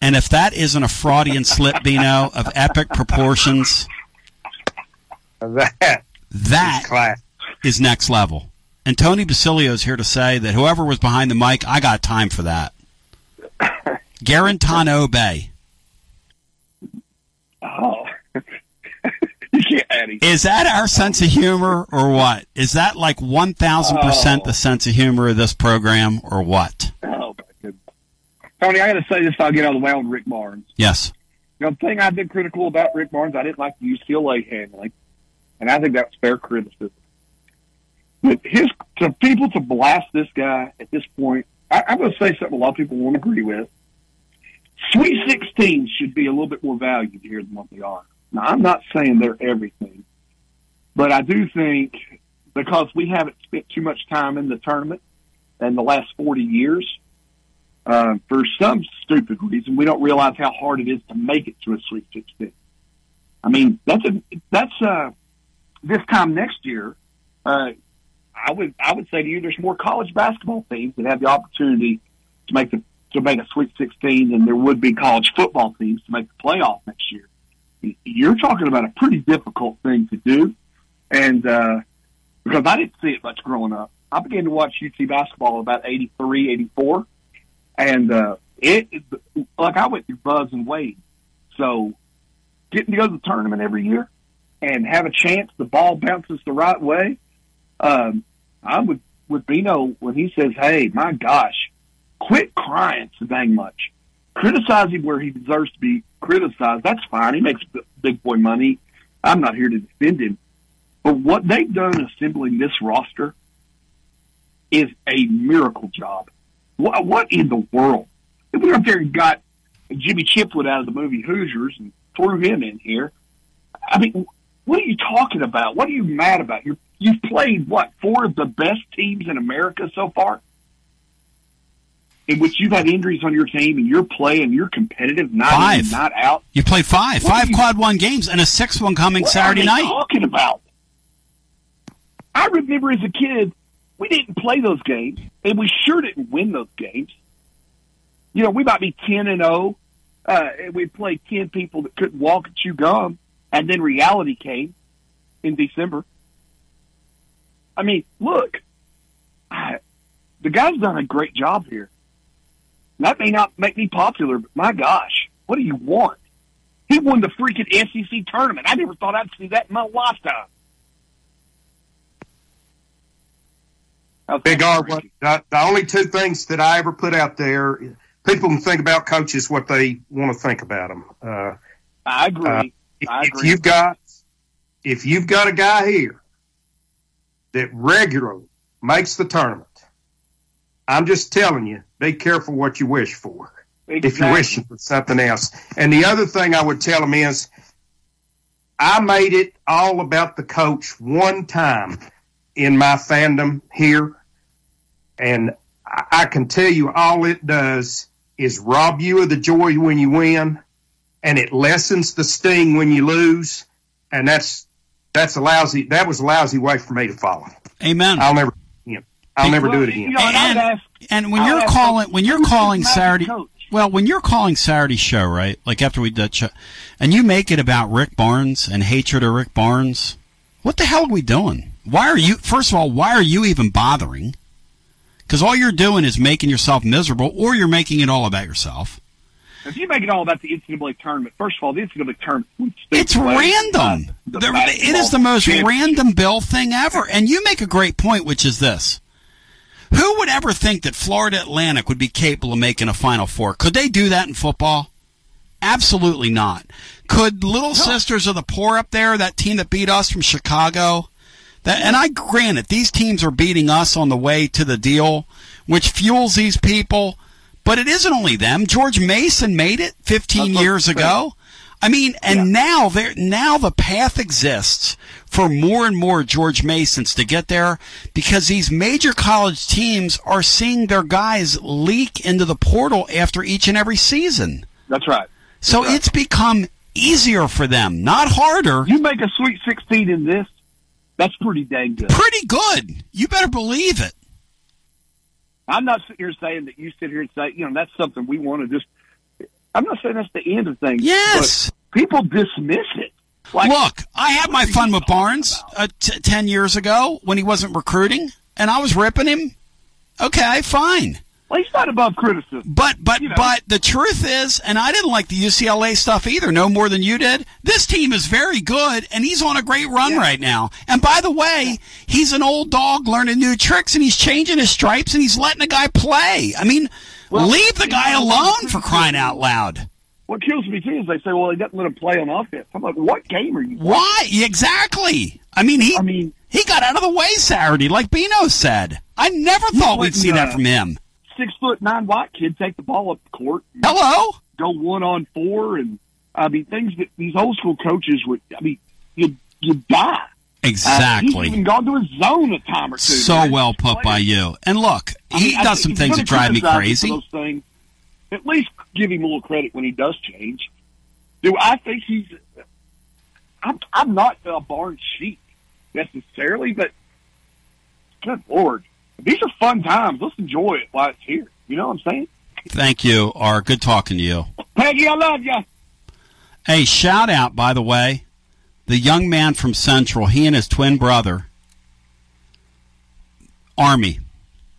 Speaker 3: And if that isn't a Freudian slip, Bino, of epic proportions,
Speaker 5: That
Speaker 3: that is next level. And Tony Basilio is here to say that whoever was behind the mic, I got time for that. Guarantano Bay.
Speaker 17: Oh. You can't add it.
Speaker 3: Is that our sense of humor or what? Is that like 1000% the oh. sense of humor of this program or what?
Speaker 17: Oh. Tony, I got to say this. I'll get out of the way on Rick Barnes.
Speaker 3: Yes.
Speaker 17: You know, the thing I've been critical about Rick Barnes, I didn't like the UCLA handling, and I think that's fair criticism. But his to people to blast this guy at this point, I, I'm going to say something a lot of people won't agree with. Sweet 16 should be a little bit more valued here than what they are. Now, I'm not saying they're everything, but I do think because we haven't spent too much time in the tournament in the last 40 years, uh, for some stupid reason, we don't realize how hard it is to make it to a Sweet 16. I mean, that's a that's uh, this time next year. Uh, I would I would say to you, there's more college basketball teams that have the opportunity to make the to make a Sweet 16 than there would be college football teams to make the playoff next year. You're talking about a pretty difficult thing to do, and uh, because I didn't see it much growing up, I began to watch UT basketball about 83, 84. And uh, it, it like I went through Buzz and Wade. So getting to go to the tournament every year and have a chance the ball bounces the right way. Um, I'm with, with Bino when he says, Hey, my gosh, quit crying so dang much. Criticize him where he deserves to be criticized. That's fine. He makes big boy money. I'm not here to defend him. But what they've done assembling this roster is a miracle job. What, what in the world? If we went up there and got Jimmy Chitwood out of the movie Hoosiers and threw him in here, I mean, what are you talking about? What are you mad about? You're, you've played what four of the best teams in America so far, in which you've had injuries on your team and you're playing, you're competitive, not
Speaker 3: Five.
Speaker 17: in, not out.
Speaker 3: You played five,
Speaker 17: What
Speaker 3: five
Speaker 17: you-
Speaker 3: quad one games, and a sixth one coming
Speaker 17: What
Speaker 3: Saturday night.
Speaker 17: Talking about? I remember as a kid, we didn't play those games, and we sure didn't win those games. You know, we might be ten and zero, uh, and we played ten people that couldn't walk and chew gum, and then reality came in December. I mean, look, I, the guy's done a great job here. That may not make me popular, but my gosh, what do you want? He won the freaking SEC tournament. I never thought I'd see that in my lifetime.
Speaker 5: Big R, what, the, the only two things that I ever put out there, people can think about coaches what they want to think about them. Uh,
Speaker 17: I agree.
Speaker 5: uh, if,
Speaker 17: I
Speaker 5: if
Speaker 17: agree.
Speaker 5: you've got, if you've got a guy here that regularly makes the tournament, I'm just telling you, be careful what you wish for. If you're wishing for something else. And the other thing I would tell them is, I made it all about the coach one time in my fandom here. And I I can tell you all it does is rob you of the joy when you win and it lessens the sting when you lose. And that's, that's a lousy, that was a lousy way for me to follow.
Speaker 3: Amen.
Speaker 5: I'll never, you know, I'll never do it again.
Speaker 3: and, and when
Speaker 5: I would
Speaker 3: you're
Speaker 5: ask
Speaker 3: calling when you're calling Saturday
Speaker 5: coach.
Speaker 3: well when you're calling Saturday show right like after we did show, and you make it about Rick Barnes and hatred of Rick Barnes what the hell are we doing why are you first of all why are you even bothering because all you're doing is making yourself miserable or you're making it all about yourself
Speaker 17: If you make it all about the NCAA tournament, first of all, the NCAA tournament.
Speaker 3: It's random. There- it is the most random bill thing ever. And you make a great point, which is this. Who would ever think that Florida Atlantic would be capable of making a Final Four? Could they do that in football? Absolutely not. Could Little Sisters of the Poor up there, that team that beat us from Chicago, that, and I grant it, these teams are beating us on the way to the deal, which fuels these people. But it isn't only them. George Mason made it 15 years ago. I mean, and now there, now the path exists for more and more George Masons to get there because these major college teams are seeing their guys leak into the portal after each and every season.
Speaker 17: That's right.
Speaker 3: So it's become easier for them, not harder.
Speaker 17: You make a Sweet 16 in this, that's pretty dang good.
Speaker 3: Pretty good. You better believe it.
Speaker 17: I'm not sitting here saying that you sit here and say, you know, that's something we want to just. I'm not saying that's the end of things.
Speaker 3: Yes.
Speaker 17: but people dismiss it. Like,
Speaker 3: Look, I had my fun with Barnes uh, t- 10 years ago when he wasn't recruiting, and I was ripping him. Okay, fine.
Speaker 17: Well, he's not above criticism.
Speaker 3: But but but the truth is, and I didn't like the UCLA stuff either, no more than you did. This team is very good, and he's on a great run right now. And by the way, he's an old dog learning new tricks, and he's changing his stripes, and he's letting a guy play. I mean, leave the guy alone for crying out loud.
Speaker 17: What kills me too is they say, well, he doesn't let him play on offense. I'm like, what game are you?
Speaker 3: Why? Exactly. I mean, he I mean, he got out of the way Saturday, like Bino said. I never thought we'd see that uh, from him.
Speaker 17: Six foot nine white kid take the ball up the court.
Speaker 3: Hello.
Speaker 17: Go one on four, and I mean things that these old school coaches would. I mean, you you die.
Speaker 3: Exactly.
Speaker 17: Uh, he's even gone to his zone a time or two.
Speaker 3: So well put by you. And look,
Speaker 17: I
Speaker 3: he
Speaker 17: mean, I
Speaker 3: does some things that drive me crazy.
Speaker 17: Those things, at least give him a little credit when he does change. Do I think he's? I'm I'm not a barn sheep necessarily, but good lord, these are fun times. Let's enjoy it while it's here. You know what I'm saying?
Speaker 3: Thank you, R. Good talking to you.
Speaker 17: Peggy, I love you.
Speaker 3: Hey, shout out, by the way, the young man from Central, he and his twin brother, Army.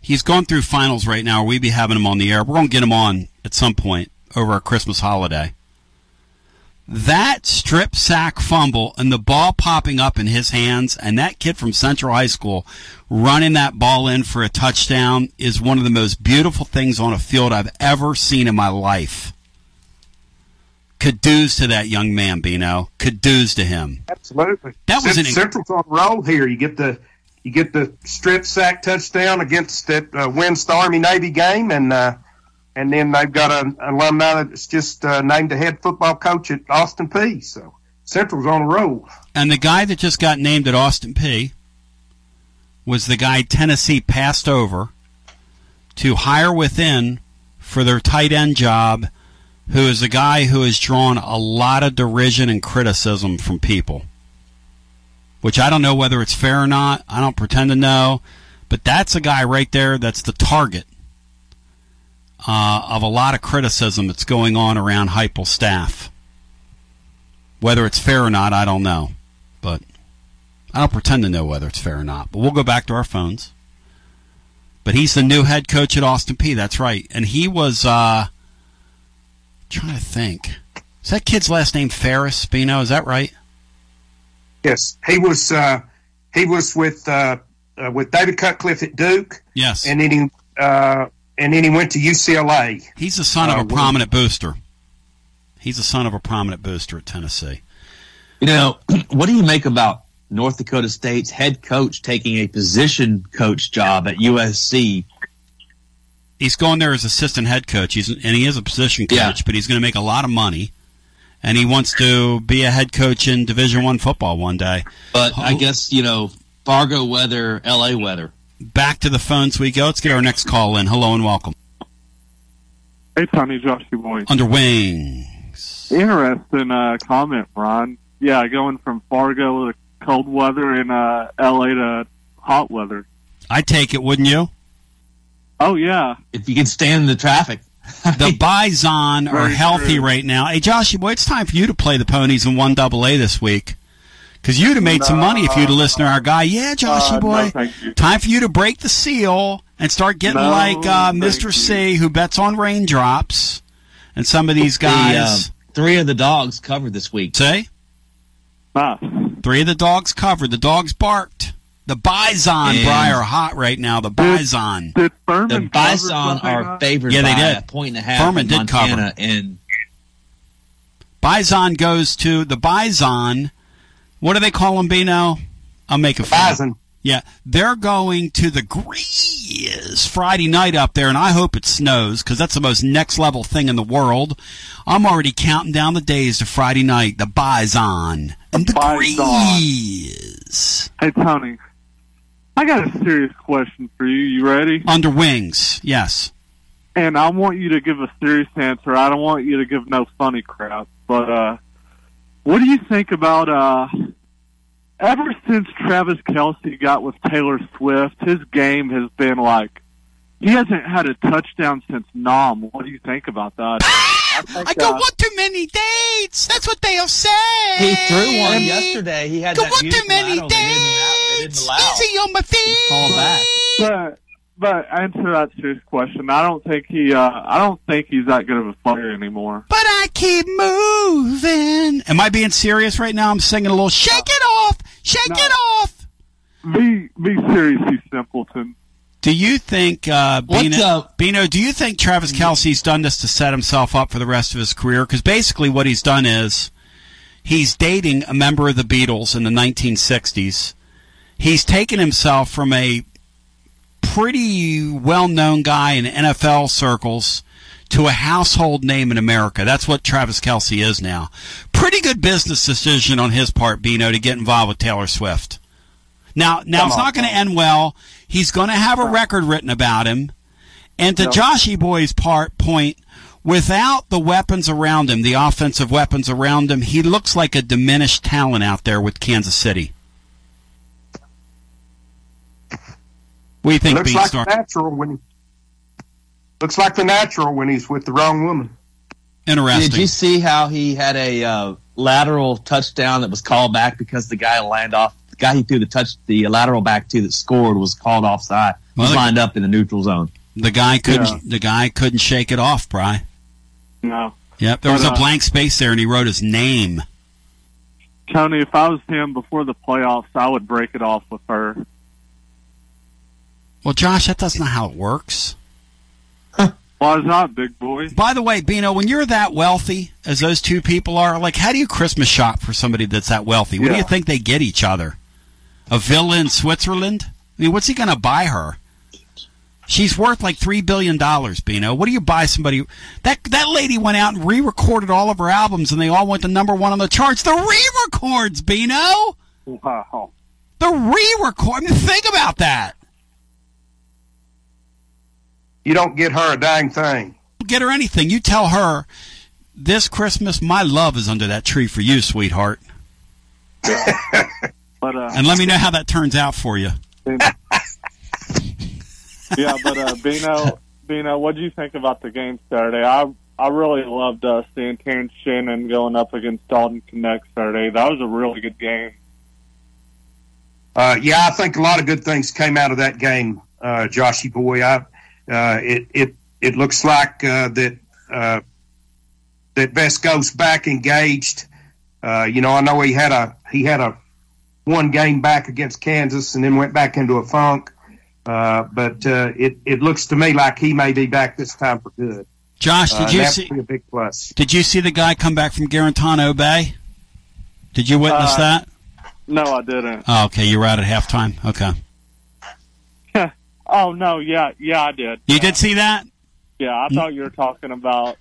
Speaker 3: He's going through finals right now. We be having him on the air. We're going to get him on at some point over our Christmas holiday. That strip sack fumble and the ball popping up in his hands and that kid from Central High School running that ball in for a touchdown is one of the most beautiful things on a field I've ever seen in my life. Caduce to that young man, Bino. Caduce to him.
Speaker 5: Absolutely.
Speaker 3: That was
Speaker 5: Cent-
Speaker 3: an-
Speaker 5: Central's on roll here. You get the you get the strip sack touchdown against that uh, wins the Army Navy game, and uh, and then they've got an alumni that's just uh, named the head football coach at Austin Peay. So Central's on the roll.
Speaker 3: And the guy that just got named at Austin Peay was the guy Tennessee passed over to hire within for their tight end job, who is a guy who has drawn a lot of derision and criticism from people. Which I don't know whether it's fair or not. I don't pretend to know. But that's a guy right there that's the target uh, of a lot of criticism that's going on around Heupel staff. Whether it's fair or not, I don't know. But I don't pretend to know whether it's fair or not. But we'll go back to our phones. But he's the new head coach at Austin Peay. That's right. And he was uh trying to think. Is that kid's last name Faris Spino? Is that right?
Speaker 5: Yes, he was uh, he was with uh, uh, with David Cutcliffe at Duke.
Speaker 3: Yes,
Speaker 5: and then he uh, and then he went to UCLA.
Speaker 3: He's the son of
Speaker 5: Uh,
Speaker 3: a prominent booster. He's the son of a prominent booster at Tennessee.
Speaker 4: You know, what do you make about North Dakota State's head coach taking a position coach job at USC?
Speaker 3: He's going there as assistant head coach. He's and he is a position coach, but he's going to make a lot of money, and he wants to be a head coach in Division One football one day.
Speaker 4: But I guess you know Fargo weather, LA weather.
Speaker 3: Back to the phones we go. Let's get our next call in. Hello and welcome.
Speaker 18: Hey, Tony, Joshy boy.
Speaker 3: Under wings.
Speaker 18: Interesting uh, comment, Ron. Yeah, going from Fargo to cold weather and uh, LA to hot weather.
Speaker 3: I take it, wouldn't you?
Speaker 18: Oh yeah.
Speaker 4: If you can stand the traffic.
Speaker 3: the Bison are
Speaker 18: Very
Speaker 3: healthy
Speaker 18: true.
Speaker 3: right now. Hey, Joshy boy, it's time for you to play the ponies in one double A this week. Because you'd have made some money if you'd have listened to our guy. Yeah, Joshy
Speaker 18: Uh, no,
Speaker 3: boy.
Speaker 18: thank you.
Speaker 3: time for you to break the seal and start getting
Speaker 18: No,
Speaker 3: like uh, Mr. C, who bets on raindrops, and some of these guys.
Speaker 4: The, uh, three of the dogs covered this week.
Speaker 3: Say? Ah. Three of the dogs covered. The dogs barked. The Bison,
Speaker 4: And-
Speaker 3: Bri, are hot right now. The Bison.
Speaker 18: Did
Speaker 4: The Bison are favored
Speaker 3: Yeah, they
Speaker 4: by
Speaker 3: did.
Speaker 4: a point and a half.
Speaker 3: Furman
Speaker 4: in
Speaker 3: did
Speaker 4: Montana,
Speaker 3: cover.
Speaker 4: And
Speaker 3: Bison goes to the Bison. What do they call them, Bino? I'll make a
Speaker 5: Bison.
Speaker 3: Yeah, they're going to the Grease Friday night up there, and I hope it snows because that's the most next level thing in the world. I'm already counting down the days to Friday night. The Bison and the Grease
Speaker 18: Hey, Tony. I got a serious question for you. You ready?
Speaker 3: under wings. Yes.
Speaker 18: And I want you to give a serious answer. I don't want you to give no funny crap. But uh what do you think about uh ever since Travis Kelce got with Taylor Swift, his game has been like he hasn't had a touchdown since Nom. What do you think about that? I, think,
Speaker 3: I go
Speaker 18: uh,
Speaker 3: one too many dates. That's what they'll say.
Speaker 4: he threw one yesterday. He had
Speaker 3: Go
Speaker 4: that
Speaker 3: one too many
Speaker 4: lateral they didn't allow- they didn't allow.
Speaker 3: Easy on my feet.
Speaker 4: Call back.
Speaker 18: But but answer that serious question. I don't think he. Uh, I don't think he's that good of a player anymore.
Speaker 3: But I keep moving. Am I being serious right now? I'm singing a little shake it off, shake it off.
Speaker 18: Be be serious, you simpleton.
Speaker 3: Do you think, uh,
Speaker 18: What's
Speaker 3: Bino,
Speaker 18: up?
Speaker 3: Bino, do you think Travis Kelce's done this to set himself up for the rest of his career? Because basically what he's done is he's dating a member of the Beatles in the 1960s. He's taken himself from a pretty well-known guy in NFL circles to a household name in America. That's what Travis Kelce is now. Pretty good business decision on his part, Bino, to get involved with Taylor Swift. Now, now
Speaker 18: Come
Speaker 3: it's
Speaker 18: on,
Speaker 3: not going to end well. He's going to have a record written about him. And to
Speaker 18: No.
Speaker 3: Joshy Boy's part point, without the weapons around him, the offensive weapons around him, he looks like a diminished talent out there with Kansas City. What do you think,
Speaker 5: looks like
Speaker 3: Beanstalk?
Speaker 5: the natural when he, looks like the natural when he's with the wrong woman.
Speaker 3: Interesting.
Speaker 4: Did you see how he had a uh, lateral touchdown that was called back because the guy lined off the guy he threw the touch the lateral back to that scored was called offside.
Speaker 3: Well,
Speaker 4: was
Speaker 3: the-
Speaker 4: lined up in the neutral zone.
Speaker 3: The guy couldn't.
Speaker 18: Yeah.
Speaker 3: The guy couldn't shake it off, Bry.
Speaker 18: No.
Speaker 3: Yep, there was
Speaker 18: But,
Speaker 3: a
Speaker 18: uh,
Speaker 3: blank space there, and he wrote his name.
Speaker 18: Tony, if I was him before the playoffs, I would break it off with her.
Speaker 3: Well, Josh, that that's not how it works.
Speaker 18: Why is not, big boy?
Speaker 3: By the way, Bino, when you're that wealthy as those two people are, like, how do you Christmas shop for somebody that's that wealthy? What do you think they get each other? A villa in Switzerland? I mean, what's he going to buy her? She's worth like three billion dollars, Bino. What do you buy somebody? That that lady went out and re-recorded all of her albums, and they all went to number one on the charts. The re-records, Bino.
Speaker 18: Wow.
Speaker 3: The re-record. I mean, think about that.
Speaker 5: You don't get her a dang thing.
Speaker 3: Get her anything. You tell her this Christmas, my love is under that tree for you, sweetheart.
Speaker 18: But uh,
Speaker 3: And let me know how that turns out for you.
Speaker 18: yeah, but uh, Bino, Bino, what do you think about the game Saturday? I I really loved uh, seeing Terrence Shannon going up against Dalton Knecht Saturday. That was a really good game.
Speaker 5: Uh, yeah, I think a lot of good things came out of that game, uh, Joshy boy. I, it it it looks like uh, that uh, that Vesco's back engaged. Uh, you know, I know he had a he had a one game back against Kansas and then went back into a funk. Uh, but uh, it it looks to me like he may be back this time for good.
Speaker 3: Josh, did
Speaker 5: Uh,
Speaker 3: you
Speaker 5: that
Speaker 3: see?
Speaker 5: would be a big plus?
Speaker 3: Did you see the guy come back from Guarantano Bay? Did you witness
Speaker 18: Uh,
Speaker 3: that?
Speaker 18: No, I didn't.
Speaker 3: Oh, okay, you were out at halftime. Okay,
Speaker 18: oh no, yeah, yeah, I did.
Speaker 3: you did see that?
Speaker 18: Yeah, I thought you were talking about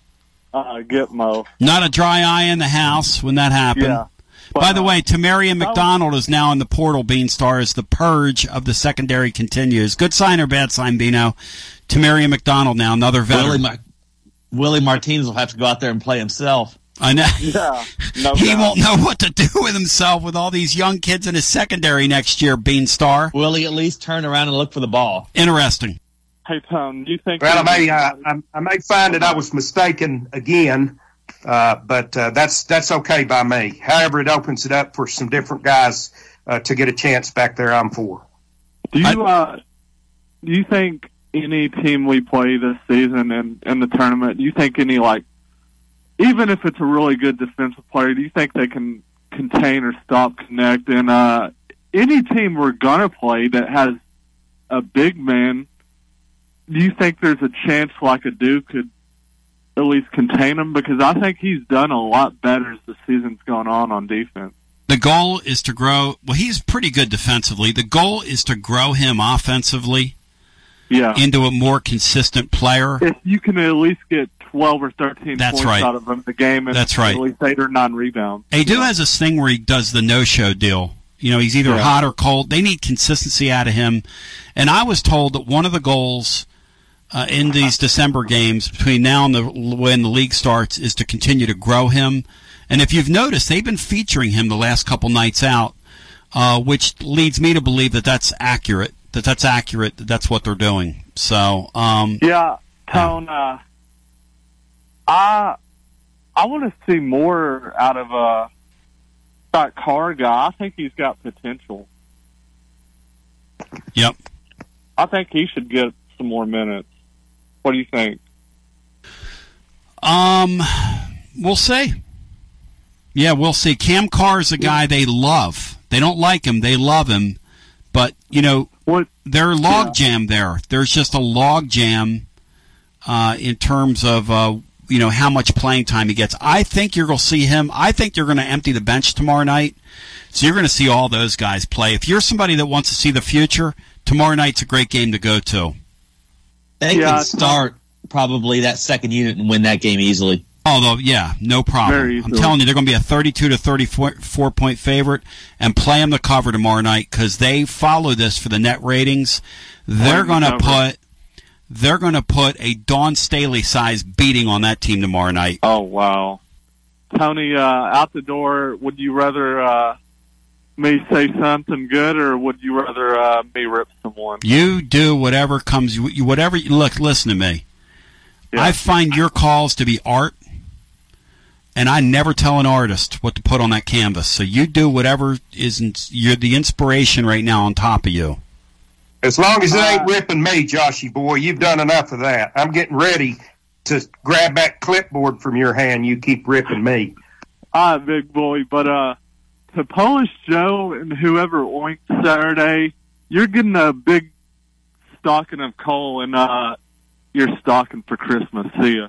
Speaker 18: uh, Gitmo.
Speaker 3: Not a dry eye in the house when that happened.
Speaker 18: Yeah.
Speaker 3: By the way, Tamarion McDonald is now in the portal. Beanstar as the purge of the secondary continues. Good sign or bad sign, Bino? Tamarion McDonald now another veteran.
Speaker 4: Willie, Mar- Willie Martinez will have to go out there and play himself.
Speaker 3: I know.
Speaker 18: Yeah, no
Speaker 3: he
Speaker 18: doubt.
Speaker 3: won't know what to do with himself with all these young kids in his secondary next year. Bean Star.
Speaker 4: Will he at least turn around and look for the ball?
Speaker 3: Interesting.
Speaker 18: Hey Tom, do you think?
Speaker 5: Well, I may uh, I, I may find that I was mistaken again, uh, but uh, that's that's okay by me. However, it opens it up for some different guys uh, to get a chance back there. I'm for.
Speaker 18: Do you uh, do you think any team we play this season in in the tournament? Do you think any like, even if it's a really good defensive player, do you think they can contain or stop Knecht? And uh, any team we're gonna play that has a big man, do you think there's a chance like a Duke could at least contain him? Because I think he's done a lot better as the season's gone on on defense.
Speaker 3: The goal is to grow. Well, he's pretty good defensively. The goal is to grow him offensively
Speaker 18: Yeah.
Speaker 3: into a more consistent player.
Speaker 18: if you can at least get 12 or 13
Speaker 3: That's
Speaker 18: points
Speaker 3: right.
Speaker 18: out of him in the game and
Speaker 3: That's right.
Speaker 18: at least 8 or 9 rebounds.
Speaker 3: Aidoo has this thing where he does the no-show deal. You know, he's either
Speaker 18: Yeah.
Speaker 3: hot or cold. They need consistency out of him. And I was told that one of the goals uh, in these December games between now and the when the league starts is to continue to grow him. And if you've noticed, they've been featuring him the last couple nights out, uh, which leads me to believe that that's accurate. That that's accurate. That that's what they're doing. So, um,
Speaker 18: Yeah, Tone, uh, I, I want to see more out of uh, that car guy. I think he's got potential.
Speaker 3: yep.
Speaker 18: I think he should get some more minutes. What do you think?
Speaker 3: Um, we'll see. Yeah, we'll see. Cam Carr is a guy they love. They don't like him. They love him. But, you know, they're log jam there. There's just a log jam uh, in terms of, uh, you know, how much playing time he gets. I think you're going to see him. I think you're going to empty the bench tomorrow night. So you're going to see all those guys play. If you're somebody that wants to see the future, tomorrow night's a great game to go to.
Speaker 4: They
Speaker 3: Yeah,
Speaker 4: can start probably that second unit and win that game easily.
Speaker 3: Although, yeah, no problem. I'm telling you, they're going to be a 32 to 34 point favorite and play them the cover tomorrow night because they follow this for the net ratings. They're going to put they're going to put a Dawn Staley size beating on that team tomorrow night.
Speaker 18: Oh, wow. Tony, uh, out the door, would you rather uh, me say something good or would you rather uh, me rip someone?
Speaker 3: You do whatever comes. Whatever. You, look, listen to me. I find your calls to be art, and I never tell an artist what to put on that canvas. So you do whatever is. In, you're the inspiration right now on top of you.
Speaker 5: As long as it ain't ripping me, Joshy boy, you've done enough of that. I'm getting ready to grab that clipboard from your hand. You keep ripping me.
Speaker 18: All right, big boy. But uh, to Polish Joe and whoever oinked Saturday, you're getting a big stocking of coal and uh, your stocking for Christmas. See ya.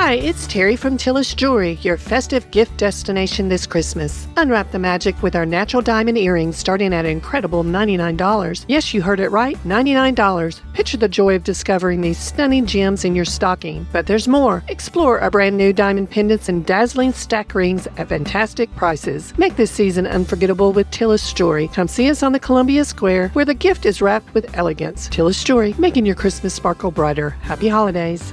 Speaker 19: Hi, it's Terry from Tillis Jewelry, your festive gift destination this Christmas. Unwrap the magic with our natural diamond earrings starting at an incredible $99. Yes, you heard it right, $99. Picture the joy of discovering these stunning gems in your stocking. But there's more. Explore our brand new diamond pendants and dazzling stack rings at fantastic prices. Make this season unforgettable with Tillis Jewelry. Come see us on the Columbia Square where the gift is wrapped with elegance. Tillis Jewelry, making your Christmas sparkle brighter. Happy holidays.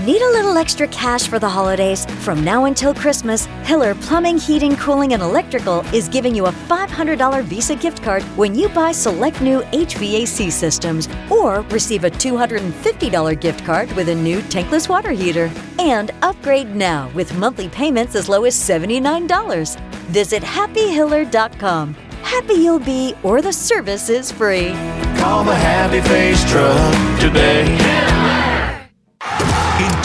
Speaker 8: Need a little extra cash for the holidays? From now until Christmas, Hiller Plumbing, Heating, Cooling, and Electrical is giving you a $500 Visa gift card when you buy select new HVAC systems or receive a $250 gift card with a new tankless water heater. And upgrade now with monthly payments as low as $79. Visit happyhiller.com. Happy you'll be, or the service is free.
Speaker 20: Call the Happy Face Truck today.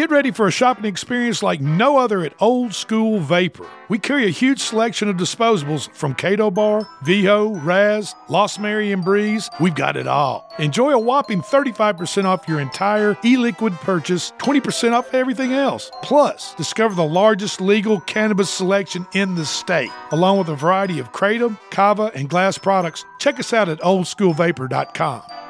Speaker 21: Get ready for a shopping experience like no other at Old School Vapor. We carry a huge selection of disposables from Cato Bar, Viho, Raz, Lost Mary, and Breeze. We've got it all. Enjoy a whopping 35% off your entire e liquid purchase, 20% off everything else. Plus, discover the largest legal cannabis selection in the state, along with a variety of Kratom, Kava, and glass products. Check us out at oldschoolvapor.com.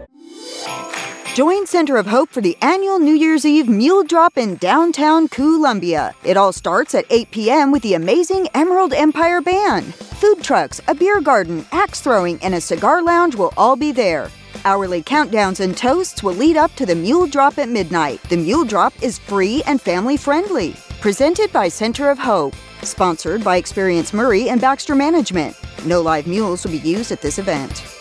Speaker 1: Join Center of Hope for the annual New Year's Eve Mule Drop in downtown Columbia. It all starts at 8 p.m. with the amazing Emerald Empire Band. Food trucks, a beer garden, axe throwing, and a cigar lounge will all be there. Hourly countdowns and toasts will lead up to the Mule Drop at midnight. The Mule Drop is free and family friendly. Presented by Center of Hope. Sponsored by Experience Maury and Baxter Management. No live mules will be used at this event.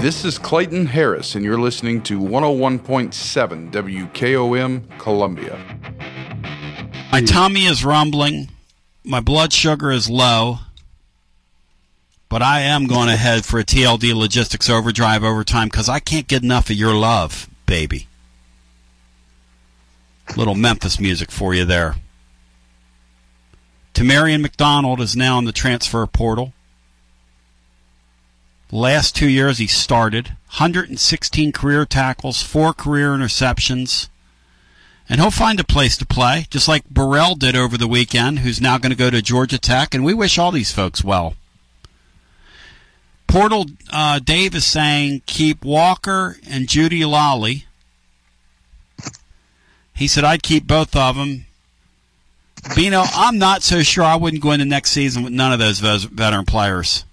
Speaker 22: This is Clayton Harris, and you're listening to 101.7 WKOM Columbia.
Speaker 3: My tummy is rumbling. My blood sugar is low. But I am going to head for a TLD Logistics Overdrive overtime because I can't get enough of your love, baby. Little Memphis music for you there. Tamarion McDonald is now in the transfer portal. Last two years he started 116 career tackles, four career interceptions, and he'll find a place to play, just like Burrell did over the weekend, who's now going to go to Georgia Tech, and we wish all these folks well. Portal uh, Dave is saying keep Walker and Judy Lolly. He said I'd keep both of them. Bino, I'm not so sure I wouldn't go into next season with none of those veteran players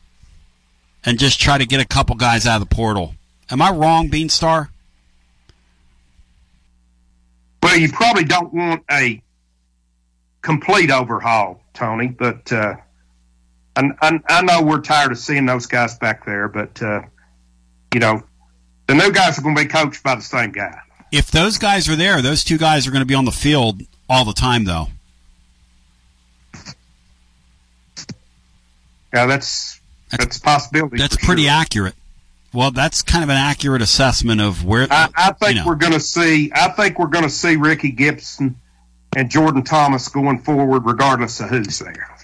Speaker 3: and just try to get a couple guys out of the portal. Am I wrong, Beanstar?
Speaker 5: Well, you probably don't want a complete overhaul, Tony, but uh, I, I, I, know we're tired of seeing those guys back there, but, uh, you know, the new guys are going to be coached by the same guy.
Speaker 3: If those guys are there, those two guys are going to be on the field all the time, though.
Speaker 5: Yeah, that's that's a possibility.
Speaker 3: That's pretty
Speaker 5: sure.
Speaker 3: accurate. Well, that's kind of an accurate assessment of where.
Speaker 5: I, I think
Speaker 3: you know.
Speaker 5: we're going to see. I think we're going to see Ricky Gibson and Jordan Thomas going forward, regardless of who's there.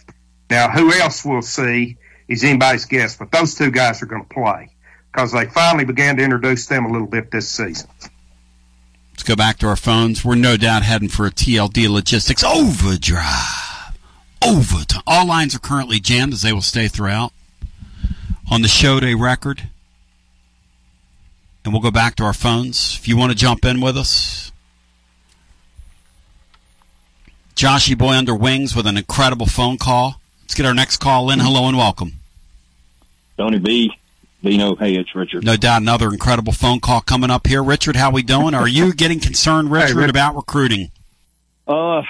Speaker 5: Now, who else we'll see is anybody's guess, but those two guys are going to play because they finally began to introduce them a little bit this season.
Speaker 3: Let's go back to our phones. We're no doubt heading for a TLD Logistics overdrive. Overtime. All lines are currently jammed as they will stay throughout on the show day record. And we'll go back to our phones. If you want to jump in with us, Joshy Boy under wings with an incredible phone call. Let's get our next call in. Hello and welcome.
Speaker 23: Tony B. Bino, hey, it's Richard.
Speaker 3: No doubt another incredible phone call coming up here. Richard, how we doing? Are you getting concerned, Richard,
Speaker 23: Rick.
Speaker 3: about recruiting?
Speaker 23: Uh,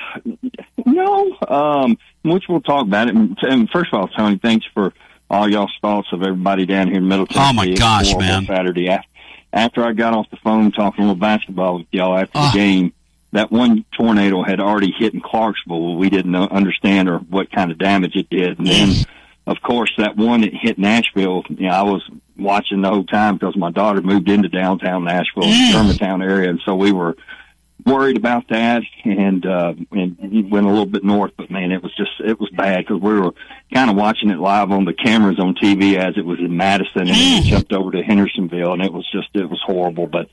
Speaker 23: no, um, which we'll talk about it. And, and first of all, Tony, thanks for all y'all's thoughts of everybody down here in Middle Tennessee.
Speaker 3: Oh, my gosh, man.
Speaker 23: Saturday after, after I got off the phone talking a little basketball with y'all after
Speaker 3: Ah.
Speaker 23: the game, that one tornado had already hit in Clarksville. We didn't understand or what kind of damage it did. And then, of course, that one that hit Nashville, you know, I was watching the whole time because my daughter moved into downtown Nashville, Germantown area, and so we were worried about that and uh and went a little bit north but man it was just it was bad because we were kind of watching it live on the cameras on tv as it was in madison and then jumped over to hendersonville and it was just it was horrible but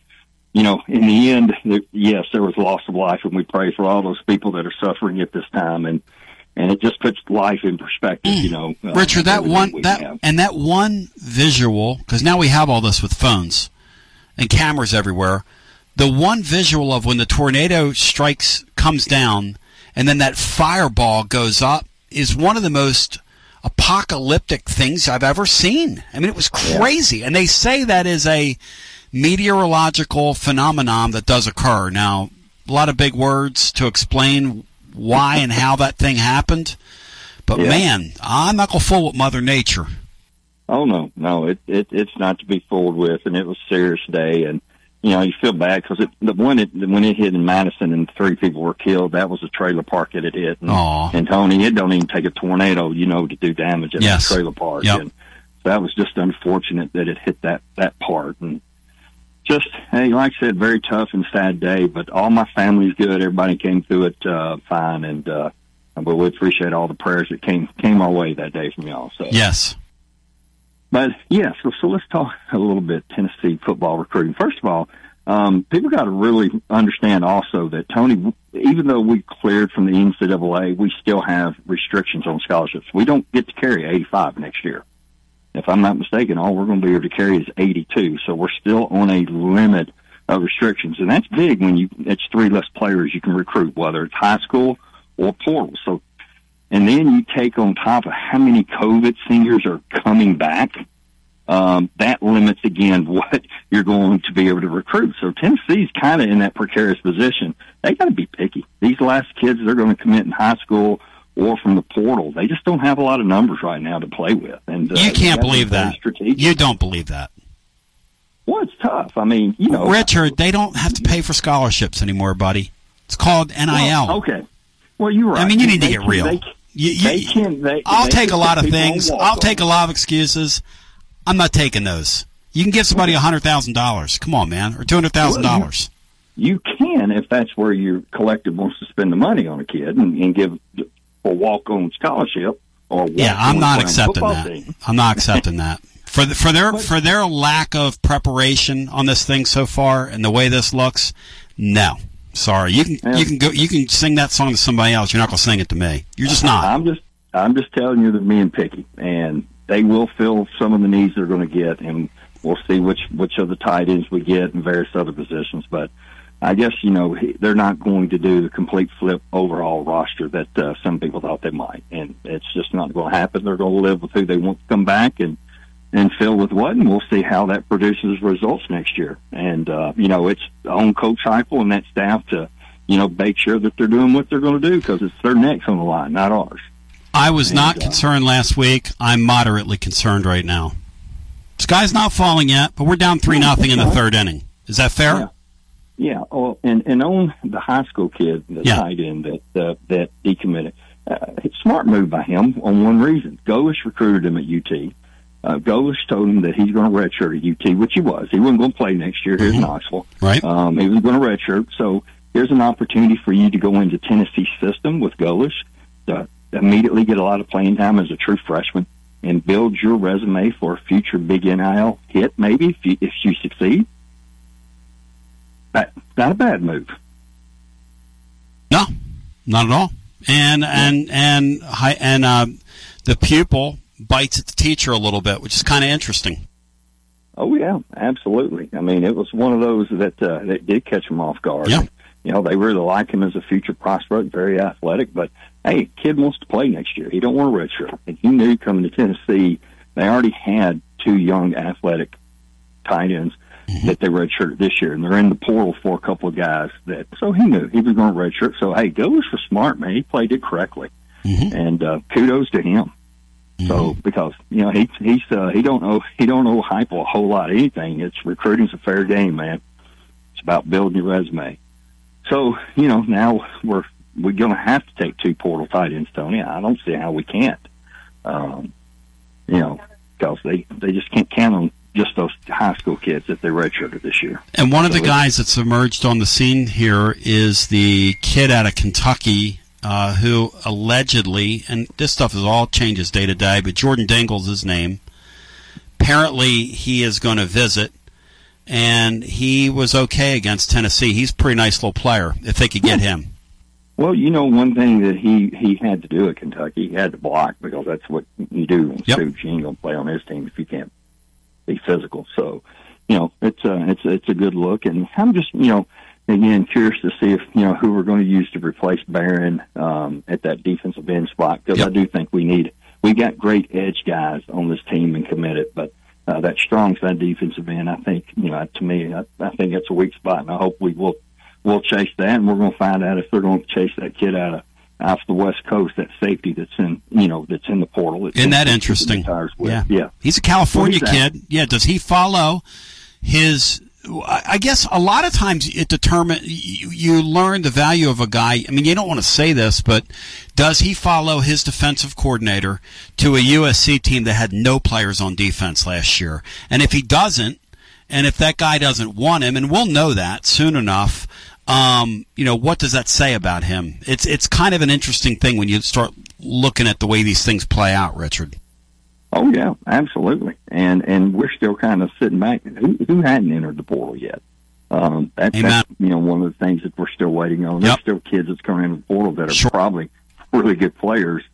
Speaker 23: you know in the end there, yes there was loss of life and we pray for all those people that are suffering at this time and and it just puts life in perspective you know uh,
Speaker 3: Richard, that one that
Speaker 23: have.
Speaker 3: and that one visual because now we have all this with phones and cameras everywhere. The one visual of when the tornado strikes comes down and then that fireball goes up is one of the most apocalyptic things I've ever seen. I mean, it was crazy, and they say that is a meteorological phenomenon that does occur. Now, a lot of big words to explain why and how that thing happened. But
Speaker 23: Yeah.
Speaker 3: man, I'm not gonna fool with Mother Nature.
Speaker 23: Oh no, no, it, it it's not to be fooled with, and it was serious day, and you know you feel bad because the when it when it hit in Madison and three people were killed, that was a trailer park that it hit, and, and Tony, it don't even take a tornado, you know, to do damage at
Speaker 3: Yes.
Speaker 23: a trailer park,
Speaker 3: Yep.
Speaker 23: and that was just unfortunate that it hit that that part, and just hey, like I said, very tough and sad day, but all my family's good, everybody came through it uh, fine, and uh, but we appreciate all the prayers that came came our way that day from y'all. So
Speaker 3: Yes.
Speaker 23: But yeah, so so let's talk a little bit Tennessee football recruiting. First of all, um, people got to really understand also that Tony, even though we cleared from the NCAA, we still have restrictions on scholarships. We don't get to carry 85 next year. If I'm not mistaken, all we're going to be able to carry is 82. So we're still on a limit of restrictions, and that's big when you it's three less players you can recruit, whether it's high school or portal. So and then you take on top of how many COVID seniors are coming back, um, that limits again what you're going to be able to recruit. So Tennessee's kind of in that precarious position. They got to be picky. These last kids they're going to commit in high school or from the portal, they just don't have a lot of numbers right now to play with. And uh,
Speaker 3: You can't believe that.
Speaker 23: Strategic.
Speaker 3: You don't believe that.
Speaker 23: Well, it's tough. I mean, you know,
Speaker 3: Richard, they don't have to pay for scholarships anymore, buddy. It's called NIL.
Speaker 23: Well, okay. Well, you're right.
Speaker 3: I mean, you need to get real.
Speaker 23: they-
Speaker 3: You- you-
Speaker 23: they can- they-
Speaker 3: I'll
Speaker 23: they
Speaker 3: take
Speaker 23: can
Speaker 3: a lot of things. I'll
Speaker 23: on.
Speaker 3: take a lot of excuses. I'm not taking those. You can give somebody a hundred thousand dollars. Come on, man, or two hundred thousand dollars.
Speaker 23: you can if that's where your collective wants to spend the money on a kid and, and give a walk on scholarship or walk
Speaker 3: Yeah, I'm not accepting that.
Speaker 23: team.
Speaker 3: I'm not accepting that. For the, for their for their lack of preparation on this thing so far and the way this looks, no. Sorry, you can you can go you can sing that song to somebody else. You're not going to sing it to me. You're just not.
Speaker 23: I'm just I'm just telling you that me and picky and they will fill some of the needs they're going to get and we'll see which which of the tight ends we get in various other positions but I guess you know they're not going to do the complete flip overall roster that uh, some people thought they might, and it's just not going to happen. They're going to live with who they want to come back and and fill with what, and we'll see how that produces results next year. And uh, you know, it's on Coach Heupel and that staff to you know make sure that they're doing what they're going to do because it's their necks on the line, not ours.
Speaker 3: I was not
Speaker 23: uh,
Speaker 3: concerned last week. I'm moderately concerned right now. Sky's not falling yet, but we're down three nothing in the third inning. Is that fair?
Speaker 23: Yeah, oh, and and on the high school kid, the
Speaker 3: Yeah.
Speaker 23: tight end that uh, that decommitted, uh, smart move by him on one reason. Golesh recruited him at UT. Uh, told him that he's going to redshirt at UT, which he was. He wasn't going to play next year here in Knoxville.
Speaker 3: Right.
Speaker 23: Um, he was going to redshirt. So here's an opportunity for you to go into Tennessee's system with Golesh, to immediately get a lot of playing time as a true freshman, and build your resume for a future big NIL hit, maybe if you, if you succeed. That not a bad move.
Speaker 3: No, not at all. And and and and uh, the pupil bites at the teacher a little bit, which is kind of interesting.
Speaker 23: Oh yeah, absolutely. I mean, it was one of those that uh, that did catch him off guard.
Speaker 3: Yeah.
Speaker 23: You know, they really like him as a future prospect, very athletic. But hey, kid wants to play next year. He don't want a redshirt, and he knew coming to Tennessee, they already had two young athletic tight ends that they redshirted this year, and they're in the portal for a couple of guys that. So he knew he was going to redshirt. So hey, Goes was smart, man. He played it correctly, and uh, kudos to him. So because you know he he's uh, he don't know he don't know hype a whole lot of anything. It's recruiting's a fair game, man. It's about building your resume. So you know now we're we're going to have to take two portal tight ends, Tony. I don't see how we can't. Um, you know because they they just can't count on just those high school kids that they redshirted this year.
Speaker 3: And one of the guys that's emerged on the scene here is the kid out of Kentucky uh, who allegedly, and this stuff is all changes day to day, but Jordan Dingle's his name. Apparently, he is going to visit, and he was okay against Tennessee. He's a pretty nice little player if they could get him.
Speaker 23: Well, you know, one thing that he he had to do at Kentucky, he had to block because that's what you do in
Speaker 3: Yep.
Speaker 23: Stoops. You ain't gonna play on his team if you can't be physical. So, you know, it's a it's it's a good look, and I'm just you know again curious to see if you know who we're going to use to replace Baron um, at that defensive end spot because I do think we need we got great edge guys on this team and committed, but. Uh, that strong side defensive end, I think, you know, to me, I, I think that's a weak spot, and I hope we will we'll chase that, and we're going to find out if they're going to chase that kid out of off the West Coast, that safety that's in, you know, that's in the portal.
Speaker 3: Isn't
Speaker 23: in-
Speaker 3: that interesting? Yeah.
Speaker 23: yeah.
Speaker 3: He's a California
Speaker 23: What is that?
Speaker 3: kid. Yeah. Does he follow his? I guess a lot of times it determine you, you learn the value of a guy. I mean, you don't want to say this, but does he follow his defensive coordinator to a USC team that had no players on defense last year? And if he doesn't, and if that guy doesn't want him, and we'll know that soon enough. Um, you know, what does that say about him? It's it's kind of an interesting thing when you start looking at the way these things play out, Richard.
Speaker 23: Oh yeah, absolutely. And and we're still kind of sitting back. Who who hadn't entered the portal yet? Um, that, that's you know one of the things that we're still waiting on. There's still kids that's coming in the portal that are probably really good players.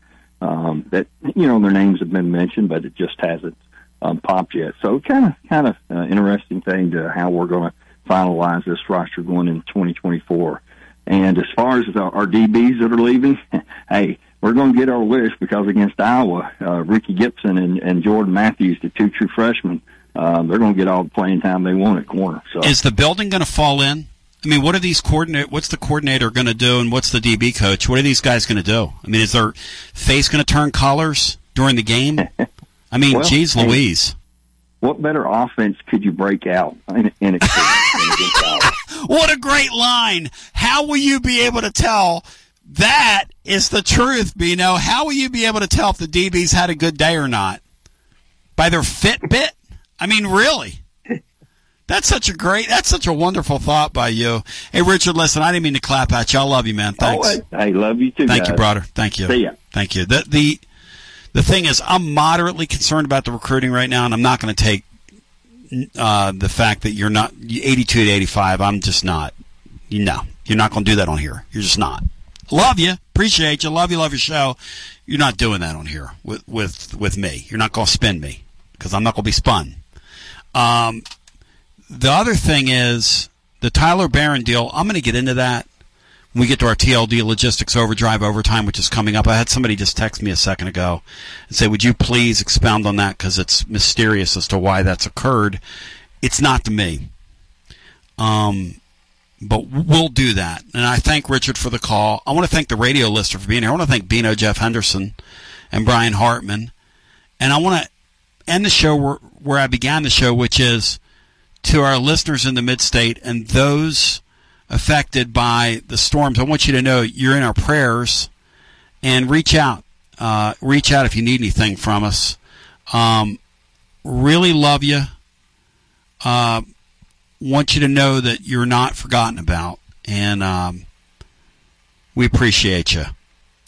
Speaker 23: Um, that you know their names have been mentioned, but it just hasn't um, popped yet. So kind of kind of uh, interesting thing to how we're going to finalize this roster going in 2024. And as far as our, our DBs that are leaving, hey, we're going to get our wish because against Iowa, uh, Ricky Gibson and, and Jordan Matthews, the two true freshmen, um, they're going to get all the playing time they want at corner. So
Speaker 3: Is the building going to fall in? I mean, what are these coordinate? What's the coordinator going to do, and what's the DB coach? What are these guys going to do? I mean, is their face going to turn colors during the game? I mean,
Speaker 23: Well,
Speaker 3: geez. Louise.
Speaker 23: what better offense could you break out in, in than against
Speaker 3: What a great line! How will you be able to tell? That is the truth, Bino. How will you be able to tell if the DB's had a good day or not? By their Fitbit? I mean, really? That's such a great, that's such a wonderful thought by you. Hey, Richard, listen, I didn't mean to clap at you. I love you, man. Thanks.
Speaker 23: Oh, hey, hey, love you too.
Speaker 3: Thank you,
Speaker 23: guys.
Speaker 3: brother. Thank you.
Speaker 23: See ya.
Speaker 3: Thank you. The the the thing is, I'm moderately concerned about the recruiting right now, and I'm not going to take uh, the fact that you're not 82 to 85. I'm just not. You know, you're not going to do that on here. You're just not. Love you, appreciate you, love you, love your show. You're not doing that on here with with with me. You're not going to spin me because I'm not going to be spun. Um, the other thing is the Tyler Baron deal. I'm going to get into that when we get to our TLD logistics overdrive overtime, which is coming up. I had somebody just text me a second ago and say, "Would you please expound on that because it's mysterious as to why that's occurred." It's not to me. Um, but we'll do that. And I thank Richard for the call. I want to thank the radio listener for being here. I want to thank Bino Jeff Henderson and Brian Hartman. And I want to end the show where, where I began the show, which is to our listeners in the mid state and those affected by the storms. I want you to know you're in our prayers and reach out. Uh, reach out if you need anything from us. Um, really love you. Uh, want you to know that you're not forgotten about, and um, we appreciate you.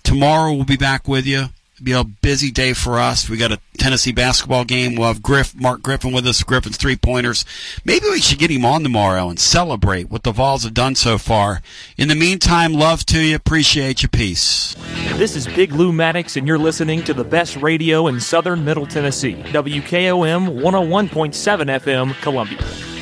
Speaker 3: Tomorrow we'll be back with you. It'll be a busy day for us. We got a Tennessee basketball game. We'll have Griff, Mark Griffin with us. Griffin's three pointers. Maybe we should get him on tomorrow and celebrate what the Vols have done so far. In the meantime, love to you. Appreciate you. Peace.
Speaker 24: This is Big Lou Maddox, and you're listening to the best radio in southern Middle Tennessee. WKOM 101.7 FM, Columbia.